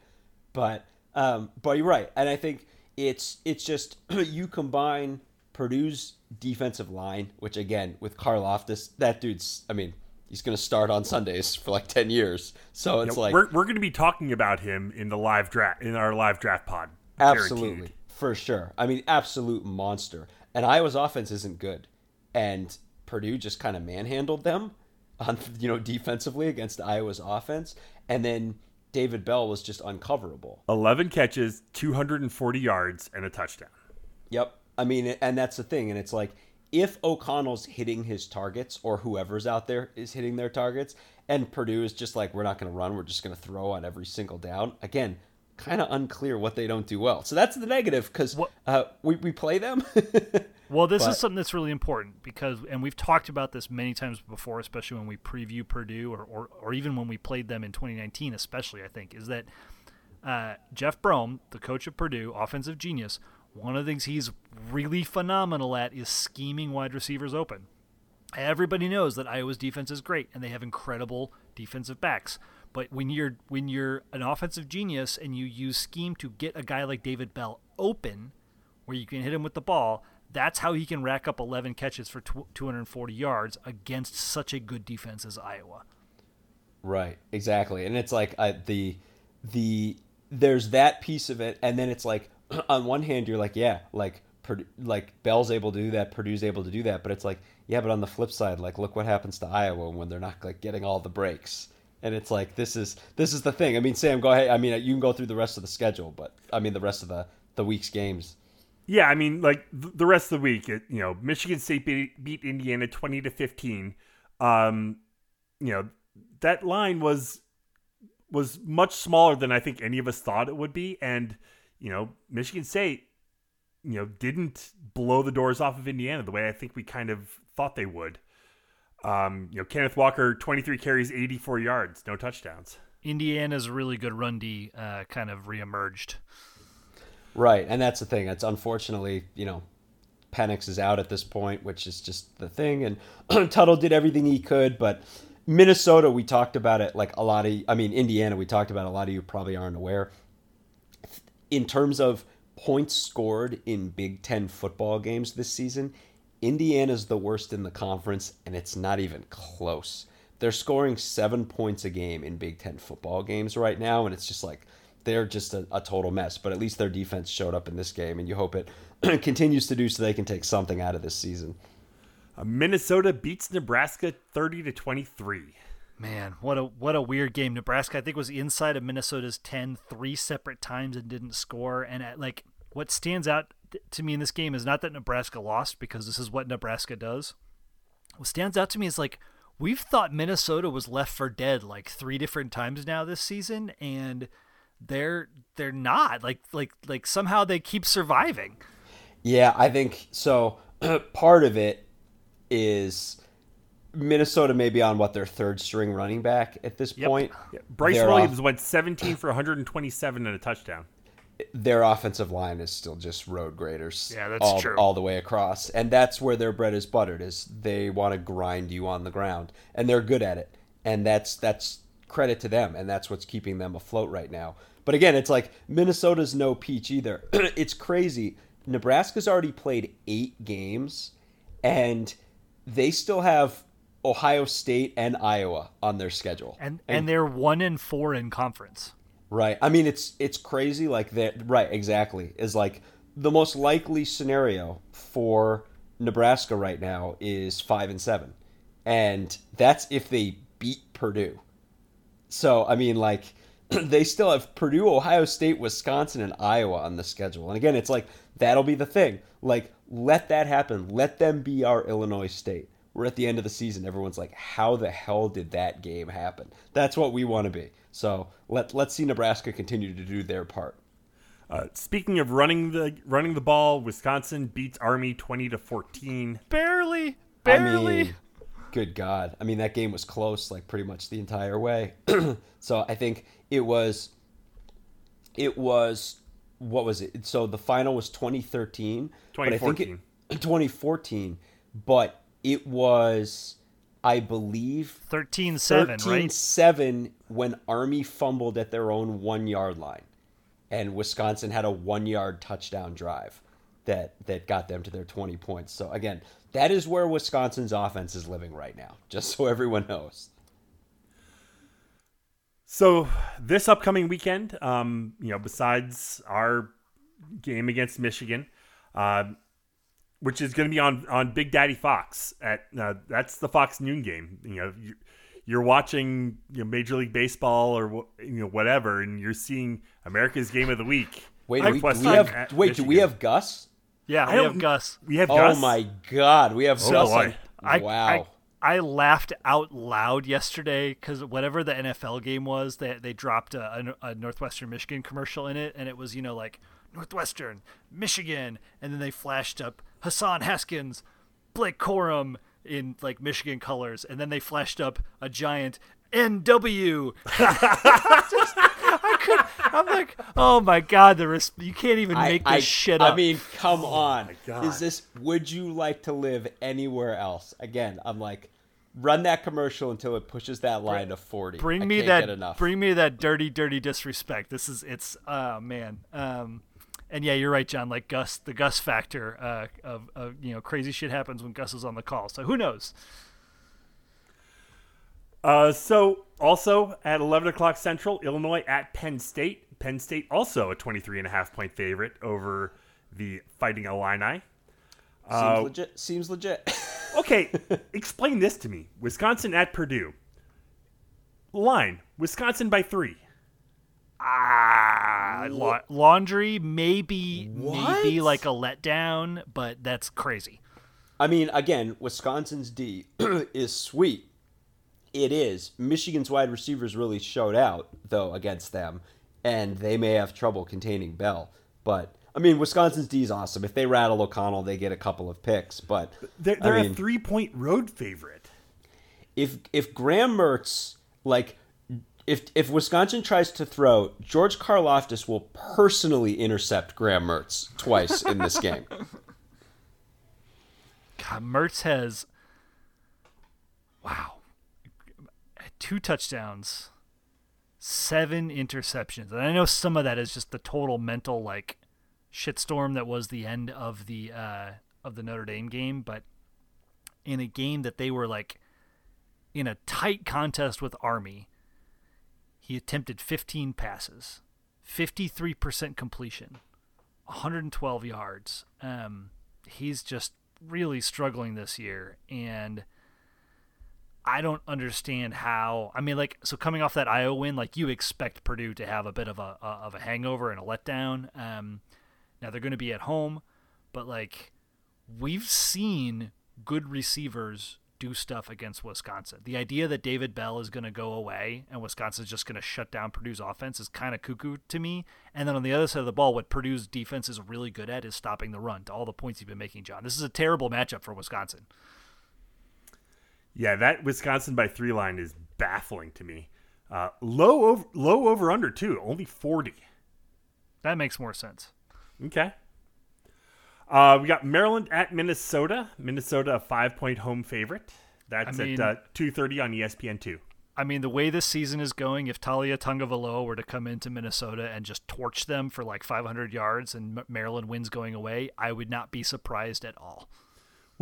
But um, but you're right. And I think it's it's just you combine Purdue's defensive line, which again, with Karlaftis, that dude's I mean, he's going to start on Sundays for like 10 years. So it's Yeah, like we're we're going to be talking about him in the live draft in our live draft pod. Absolutely, Guaranteed. for sure. I mean, absolute monster. And Iowa's offense isn't good, and Purdue just kind of manhandled them on you know defensively against Iowa's offense, and then David Bell was just uncoverable. 11 catches, 240 yards, and a touchdown. Yep. I mean, and that's the thing, and it's like if O'Connell's hitting his targets or whoever's out there is hitting their targets, and Purdue is just like, we're not going to run, we're just going to throw on every single down. Again, kind of unclear what they don't do well. So that's the negative because uh, we we play them. Well, this But- is something that's really important because, and we've talked about this many times before, especially when we preview Purdue or, or, or even when we played them in 2019, especially, I think, is that uh, Jeff Brohm, the coach of Purdue, offensive genius, one of the things he's really phenomenal at is scheming wide receivers open. Everybody knows that Iowa's defense is great and they have incredible defensive backs. But when you're when you're an offensive genius and you use scheme to get a guy like David Bell open, where you can hit him with the ball, that's how he can rack up 11 catches for 240 yards against such a good defense as Iowa. Right, exactly. And it's like uh, the the there's that piece of it, and then it's like on one hand you're like, yeah, like like Bell's able to do that, Purdue's able to do that, but it's like, yeah, but on the flip side, like look what happens to Iowa when they're not like getting all the breaks. And it's like this is this is the thing. I mean, Sam, go ahead. I mean, you can go through the rest of the schedule, but I mean the rest of the the week's games. Yeah, I mean, like the rest of the week, it, you know, Michigan State beat, beat Indiana twenty to fifteen. Um, you know, that line was was much smaller than I think any of us thought it would be, and you know, Michigan State, you know, didn't blow the doors off of Indiana the way I think we kind of thought they would. Um, you know, Kenneth Walker, twenty three carries, eighty four yards, no touchdowns. Indiana's really good run D uh, kind of reemerged. Right, and that's the thing. It's unfortunately, you know, Penix is out at this point, which is just the thing. And Tuttle did everything he could, but Minnesota, we talked about it like a lot of. I mean, Indiana, we talked about a lot of you probably aren't aware. In terms of points scored in Big Ten football games this season, Indiana's the worst in the conference, and it's not even close. They're scoring seven points a game in Big Ten football games right now, and it's just like they're just a, a total mess. But at least their defense showed up in this game, and you hope it continues to do so they can take something out of this season. Uh, Minnesota beats Nebraska 30 to 23. Man, what a what a weird game. Nebraska, I think, was inside of Minnesota's 10 three separate times and didn't score. And at, like, what stands out to me in this game is not that Nebraska lost because this is what Nebraska does. What stands out to me is like we've thought Minnesota was left for dead like three different times now this season, and they're they're not like like like somehow they keep surviving. Yeah, I think so. part of it is Minnesota may be on what their third string running back at this Yep. point. Yeah, Bryce They're Williams off- went 17 for 127 and a touchdown. their offensive line is still just road graders. Yeah, that's all, true. All the way across, and that's where their bread is buttered. Is they want to grind you on the ground, and they're good at it, and that's that's credit to them, and that's what's keeping them afloat right now. But again, it's like Minnesota's no peach either. it's crazy. Nebraska's already played eight games, and they still have Ohio State and Iowa on their schedule, And and they're one and four in conference. Right. I mean, it's it's crazy. Like that. Right. Exactly. Is like the most likely scenario for Nebraska right now is five and seven, and that's if they beat Purdue. So I mean, like they still have Purdue, Ohio State, Wisconsin, and Iowa on the schedule. And again, it's like that'll be the thing. Like let that happen. Let them be our Illinois State. We're at the end of the season. Everyone's like, how the hell did that game happen? That's what we want to be. So let let's see Nebraska continue to do their part. Uh, speaking of running the running the ball, Wisconsin beats Army 20 to 14. Barely, barely. I mean, good God. I mean, that game was close, like pretty much the entire way. so I think it was, it was, what was it? So the final was 2013. but I think it- 2014. But it was, I believe, 13-7, right? 13-7 when Army fumbled at their own one yard line, and Wisconsin had a one yard touchdown drive that that got them to their 20 points. So again, that is where Wisconsin's offense is living right now. Just so everyone knows. So this upcoming weekend, um, you know, besides our game against Michigan, uh, which is going to be on on Big Daddy Fox at uh, that's the Fox noon game. You know, you, you're watching you know, Major League Baseball or you know whatever, and you're seeing America's Game of the Week. Wait, do we, we have wait, do we have Gus? Yeah, I we have Gus. We have Oh Gus. my God, we have Oh, Gus. boy. I, wow. I, I laughed out loud yesterday because whatever the NFL game was, they they dropped a, a, a Northwestern Michigan commercial in it, and it was you know like Northwestern Michigan, and then they flashed up Hassan Haskins, Blake Corum in like Michigan colors, and then they flashed up a giant NW. Just- I could. I'm like, oh my god, the res- you can't even I, make this I, shit up. I mean, come on. God. Is this would you like to live anywhere else? Again, I'm like run that commercial until it pushes that line to 40. bring I me can't that enough. bring me that dirty dirty disrespect this is it's oh man um and yeah you're right john like gus the gus factor uh of, of you know crazy shit happens when gus is on the call so who knows Uh, so also at 11 o'clock Central, Illinois at Penn State. Penn State also a 23 and a half point favorite over the Fighting Illini. Seems legit. Seems legit. Okay, explain this to me. Wisconsin at Purdue. Line, Wisconsin by three. ah la- laundry maybe maybe like a letdown but that's crazy I mean, again, Wisconsin's D is sweet. It is. Michigan's wide receivers really showed out though against them, and they may have trouble containing Bell. But I mean, Wisconsin's D is awesome. If they rattle O'Connell, they get a couple of picks. But They're, they're mean, a three point road favorite. if if Graham Mertz like if if Wisconsin tries to throw, George Karlaftis will personally intercept Graham Mertz twice in this game. God, Mertz has wow two touchdowns seven interceptions and i know some of that is just the total mental like shitstorm that was the end of the uh, of the Notre Dame game, but in a game that they were like in a tight contest with Army, he attempted 15 passes, 53% completion, 112 yards. Um, he's just really struggling this year, and I don't understand how. I mean, like, so coming off that Iowa win, like you expect Purdue to have a bit of a, a of a hangover and a letdown. Um, now they're going to be at home, but like we've seen good receivers do stuff against Wisconsin. The idea that David Bell is going to go away and Wisconsin's just going to shut down Purdue's offense is kind of cuckoo to me. And then on the other side of the ball, what Purdue's defense is really good at is stopping the run. To all the points you've been making, John, this is a terrible matchup for Wisconsin. Yeah, that Wisconsin by three line is baffling to me. Uh, low over, low over under too, only forty. That makes more sense. Okay. Uh, we got Maryland at Minnesota. Minnesota a five point home favorite. That's I mean- at uh, two thirty on ESPN two. I mean, the way this season is going, if Taulia Tagovailoa were to come into Minnesota and just torch them for like 500 yards and Maryland wins going away, I would not be surprised at all.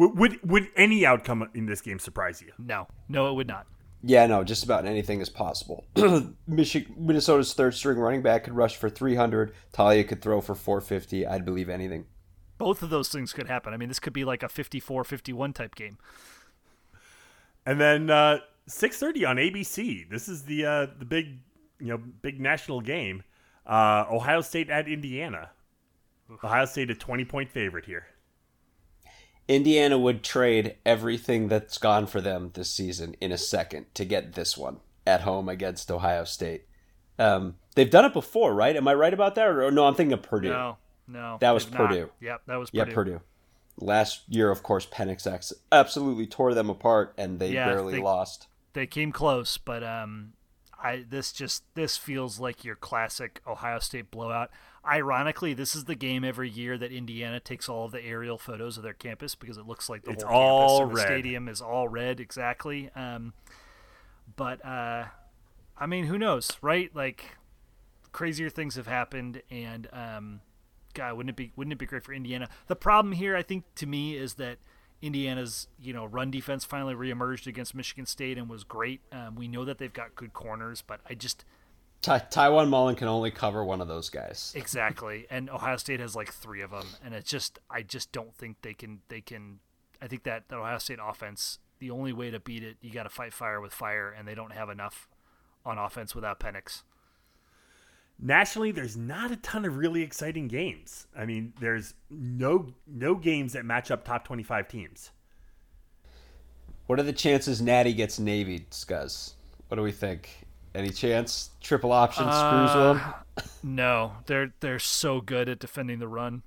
Would, would would any outcome in this game surprise you? No, no, it would not. Yeah, no, just about anything is possible. Michi- Minnesota's third string running back could rush for 300. Taulia could throw for 450. I'd believe anything. Both of those things could happen. I mean, this could be like a 54 51 type game. And then uh, six thirty on ABC. This is the uh, the big you know big national game. Uh, Ohio State at Indiana. Ohio State a twenty point favorite here. Indiana would trade everything that's gone for them this season in a second to get this one at home against Ohio State. Um, they've done it before, right? Am I right about that? Or no, I'm thinking of Purdue. No, no. That was they've not. Purdue. Yep, that was Purdue. yeah, Purdue. Purdue. Last year, of course, Penix absolutely tore them apart, and they Yeah, barely they- lost. They came close, but um, I this just this feels like your classic Ohio State blowout. Ironically, this is the game every year that Indiana takes all of the aerial photos of their campus because it looks like the It's whole campus and the stadium is all red exactly. Um, but uh, I mean, who knows, right? Like crazier things have happened, and um, God, wouldn't it be wouldn't it be great for Indiana? The problem here, I think, to me, is that Indiana's you know run defense finally reemerged against Michigan State and was great. Um, we know that they've got good corners, but I just Ty- Tiawan Mullen can only cover one of those guys. exactly, and Ohio State has like three of them, and it's just I just don't think they can they can. I think that the Ohio State offense, the only way to beat it, you got to fight fire with fire, and they don't have enough on offense without Penix. Nationally, there's not a ton of really exciting games. I mean, there's no no games that match up top twenty five teams. What are the chances Natty gets Navy, Scuzz? What do we think? Any chance? Triple option screws Uh, them? No, they're they're so good at defending the run.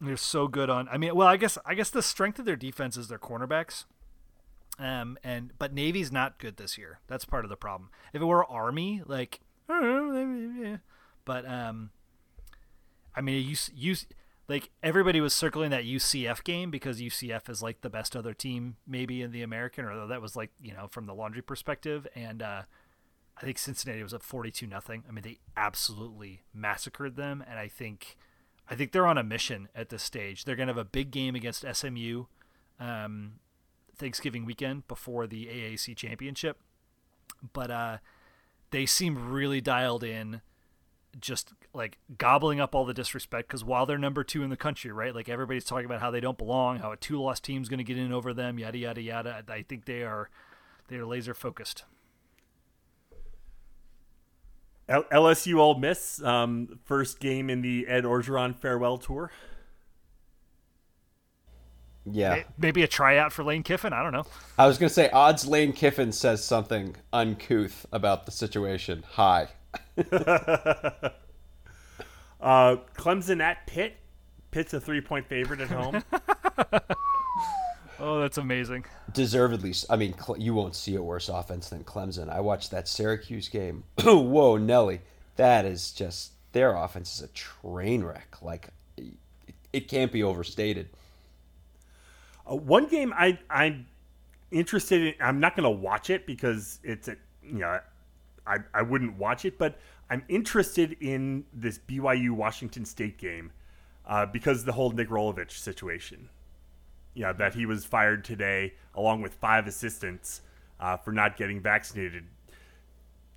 They're so good on. I mean, well, I guess I guess the strength of their defense is their cornerbacks. Um, and but Navy's not good this year. That's part of the problem. If it were Army, like, I don't know, but um, I mean, you you like everybody was circling that UCF game because UCF is like the best other team maybe in the American, or that was like you know from the laundry perspective, and uh, I think Cincinnati was up forty-two nothing. I mean, they absolutely massacred them, and I think, I think they're on a mission at this stage. They're gonna have a big game against SMU, um, Thanksgiving weekend before the AAC championship, but uh, they seem really dialed in, just like gobbling up all the disrespect. Because while they're number two in the country, right, like everybody's talking about how they don't belong, how a two-loss team's gonna get in over them, yada yada yada. I think they are, they are laser focused. L- LSU Ole Miss, um, first game in the Ed Orgeron farewell tour. Yeah. Maybe a tryout for Lane Kiffin. I don't know. I was going to say, odds Lane Kiffin says something uncouth about the situation. Hi. Uh, Clemson at Pitt. Pitt's a three point favorite at home. Oh, that's amazing. Deservedly. I mean, you won't see a worse offense than Clemson. I watched that Syracuse game. Whoa, Nelly. That is just, their offense is a train wreck. Like, it, it can't be overstated. Uh, one game I I'm interested in. I'm not going to watch it because it's a you know I I wouldn't watch it, but I'm interested in this BYU Washington State game. uh, because the whole Nick Rolovich situation. Yeah, that he was fired today along with five assistants uh, for not getting vaccinated.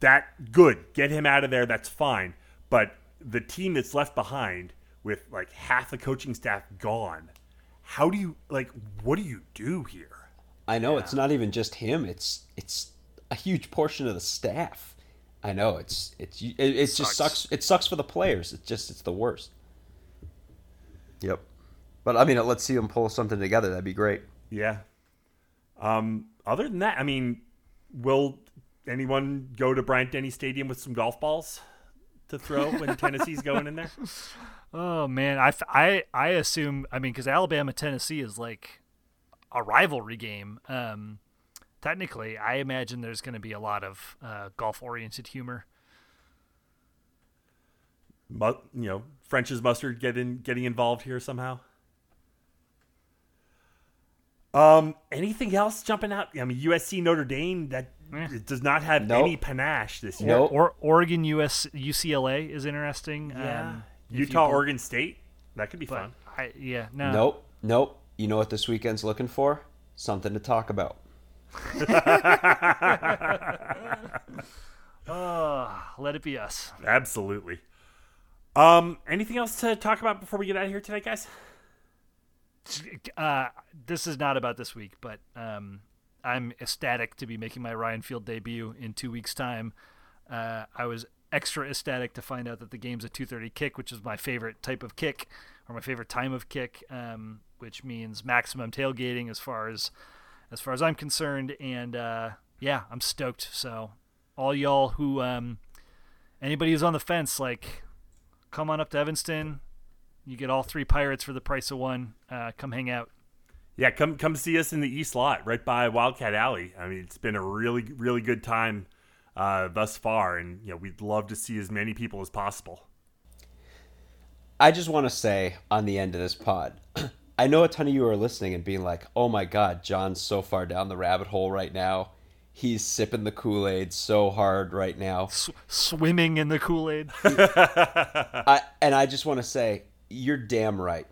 That good, get him out of there. That's fine. But the team that's left behind with like half the coaching staff gone, how do you like? What do you do here? I know it's not even just him. It's it's a huge portion of the staff. I know it's it's it, it just sucks. It sucks for the players. It's just it's the worst. Yep. But I mean, let's see them pull something together. That'd be great. Yeah. Um, other than that, I mean, will anyone go to Bryant Denny Stadium with some golf balls to throw when Tennessee's going in there? Oh man, I, I, I assume I mean because Alabama Tennessee is like a rivalry game. Um, technically, I imagine there's going to be a lot of uh, golf oriented humor. But you know, French's mustard getting getting involved here somehow. Um, anything else jumping out? I mean, USC Notre Dame that it does not have Nope. any panache this year. Nope. Or Oregon US UCLA is interesting. Yeah. Um, if you Utah, Oregon State that could be but fun. I, yeah, no. Nope. Nope. You know what this weekend's looking for? Something to talk about. Ah, let it be us. Absolutely. Um, anything else to talk about before we get out of here tonight, guys? Uh, this is not about this week, but um, I'm ecstatic to be making my Ryan Field debut in two weeks' time. Uh, I was extra ecstatic to find out that the game's a 2:30 kick, which is my favorite type of kick or my favorite time of kick, um, which means maximum tailgating as far as as far as I'm concerned. And uh, yeah, I'm stoked. So all y'all who um, anybody who's on the fence, like, come on up to Evanston. You get all three pirates for the price of one. Uh, come hang out. Yeah, come come see us in the East Lot, right by Wildcat Alley. I mean, it's been a really really good time uh, thus far, and you know we'd love to see as many people as possible. I just want to say on the end of this pod, I know a ton of you are listening and being like, "Oh my God, John's so far down the rabbit hole right now. He's sipping the Kool Aid so hard right now." Sw- swimming in the Kool Aid. I, and I just want to say, you're damn right.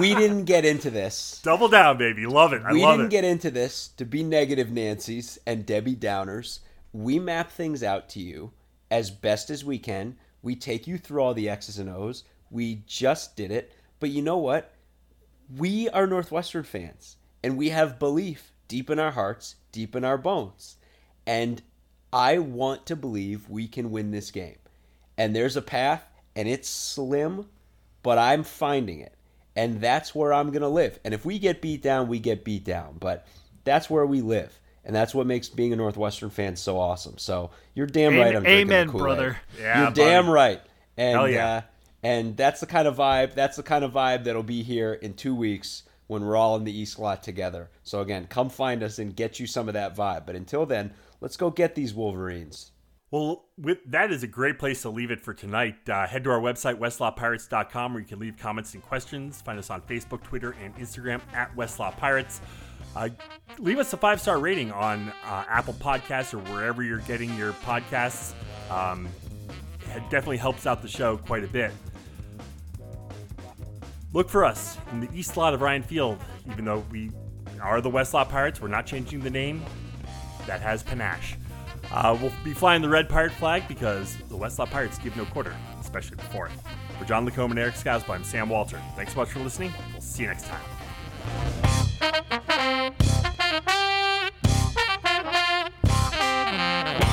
we didn't get into this. Double down, baby, love it. I we love didn't it. get into this to be negative Nancy's and Debbie Downers. We map things out to you as best as we can. We take you through all the X's and O's. We just did it. But you know what? We are Northwestern fans, and we have belief deep in our hearts, deep in our bones. And I want to believe we can win this game. And there's a path, and it's slim, but I'm finding it. And that's where I'm going to live. And if we get beat down, we get beat down. But that's where we live. And that's what makes being a Northwestern fan so awesome. So you're damn right. I'm drinking the Amen, Kool-Aid. brother. Yeah, you're damn right. And Hell yeah. uh, and that's the kind of vibe. That's the kind of vibe that'll be here in two weeks when we're all in the East Lot together. So again, come find us and get you some of that vibe. But until then, let's go get these Wolverines. Well, with, that is a great place to leave it for tonight. Uh, head to our website, westlotpirates.com, where you can leave comments and questions. Find us on Facebook, Twitter, and Instagram at West Lot Pirates. Uh, leave us a five star rating on uh, Apple Podcasts or wherever you're getting your podcasts. Um, it definitely helps out the show quite a bit. Look for us in the East Lot of Ryan Field. Even though we are the West Lot Pirates, we're not changing the name. That has panache. Uh, we'll be flying the red pirate flag because the West Lot Pirates give no quarter, especially the fourth. For John Lacombe and Eric Skazby, I'm Sam Walter. Thanks so much for listening. We'll see you next time.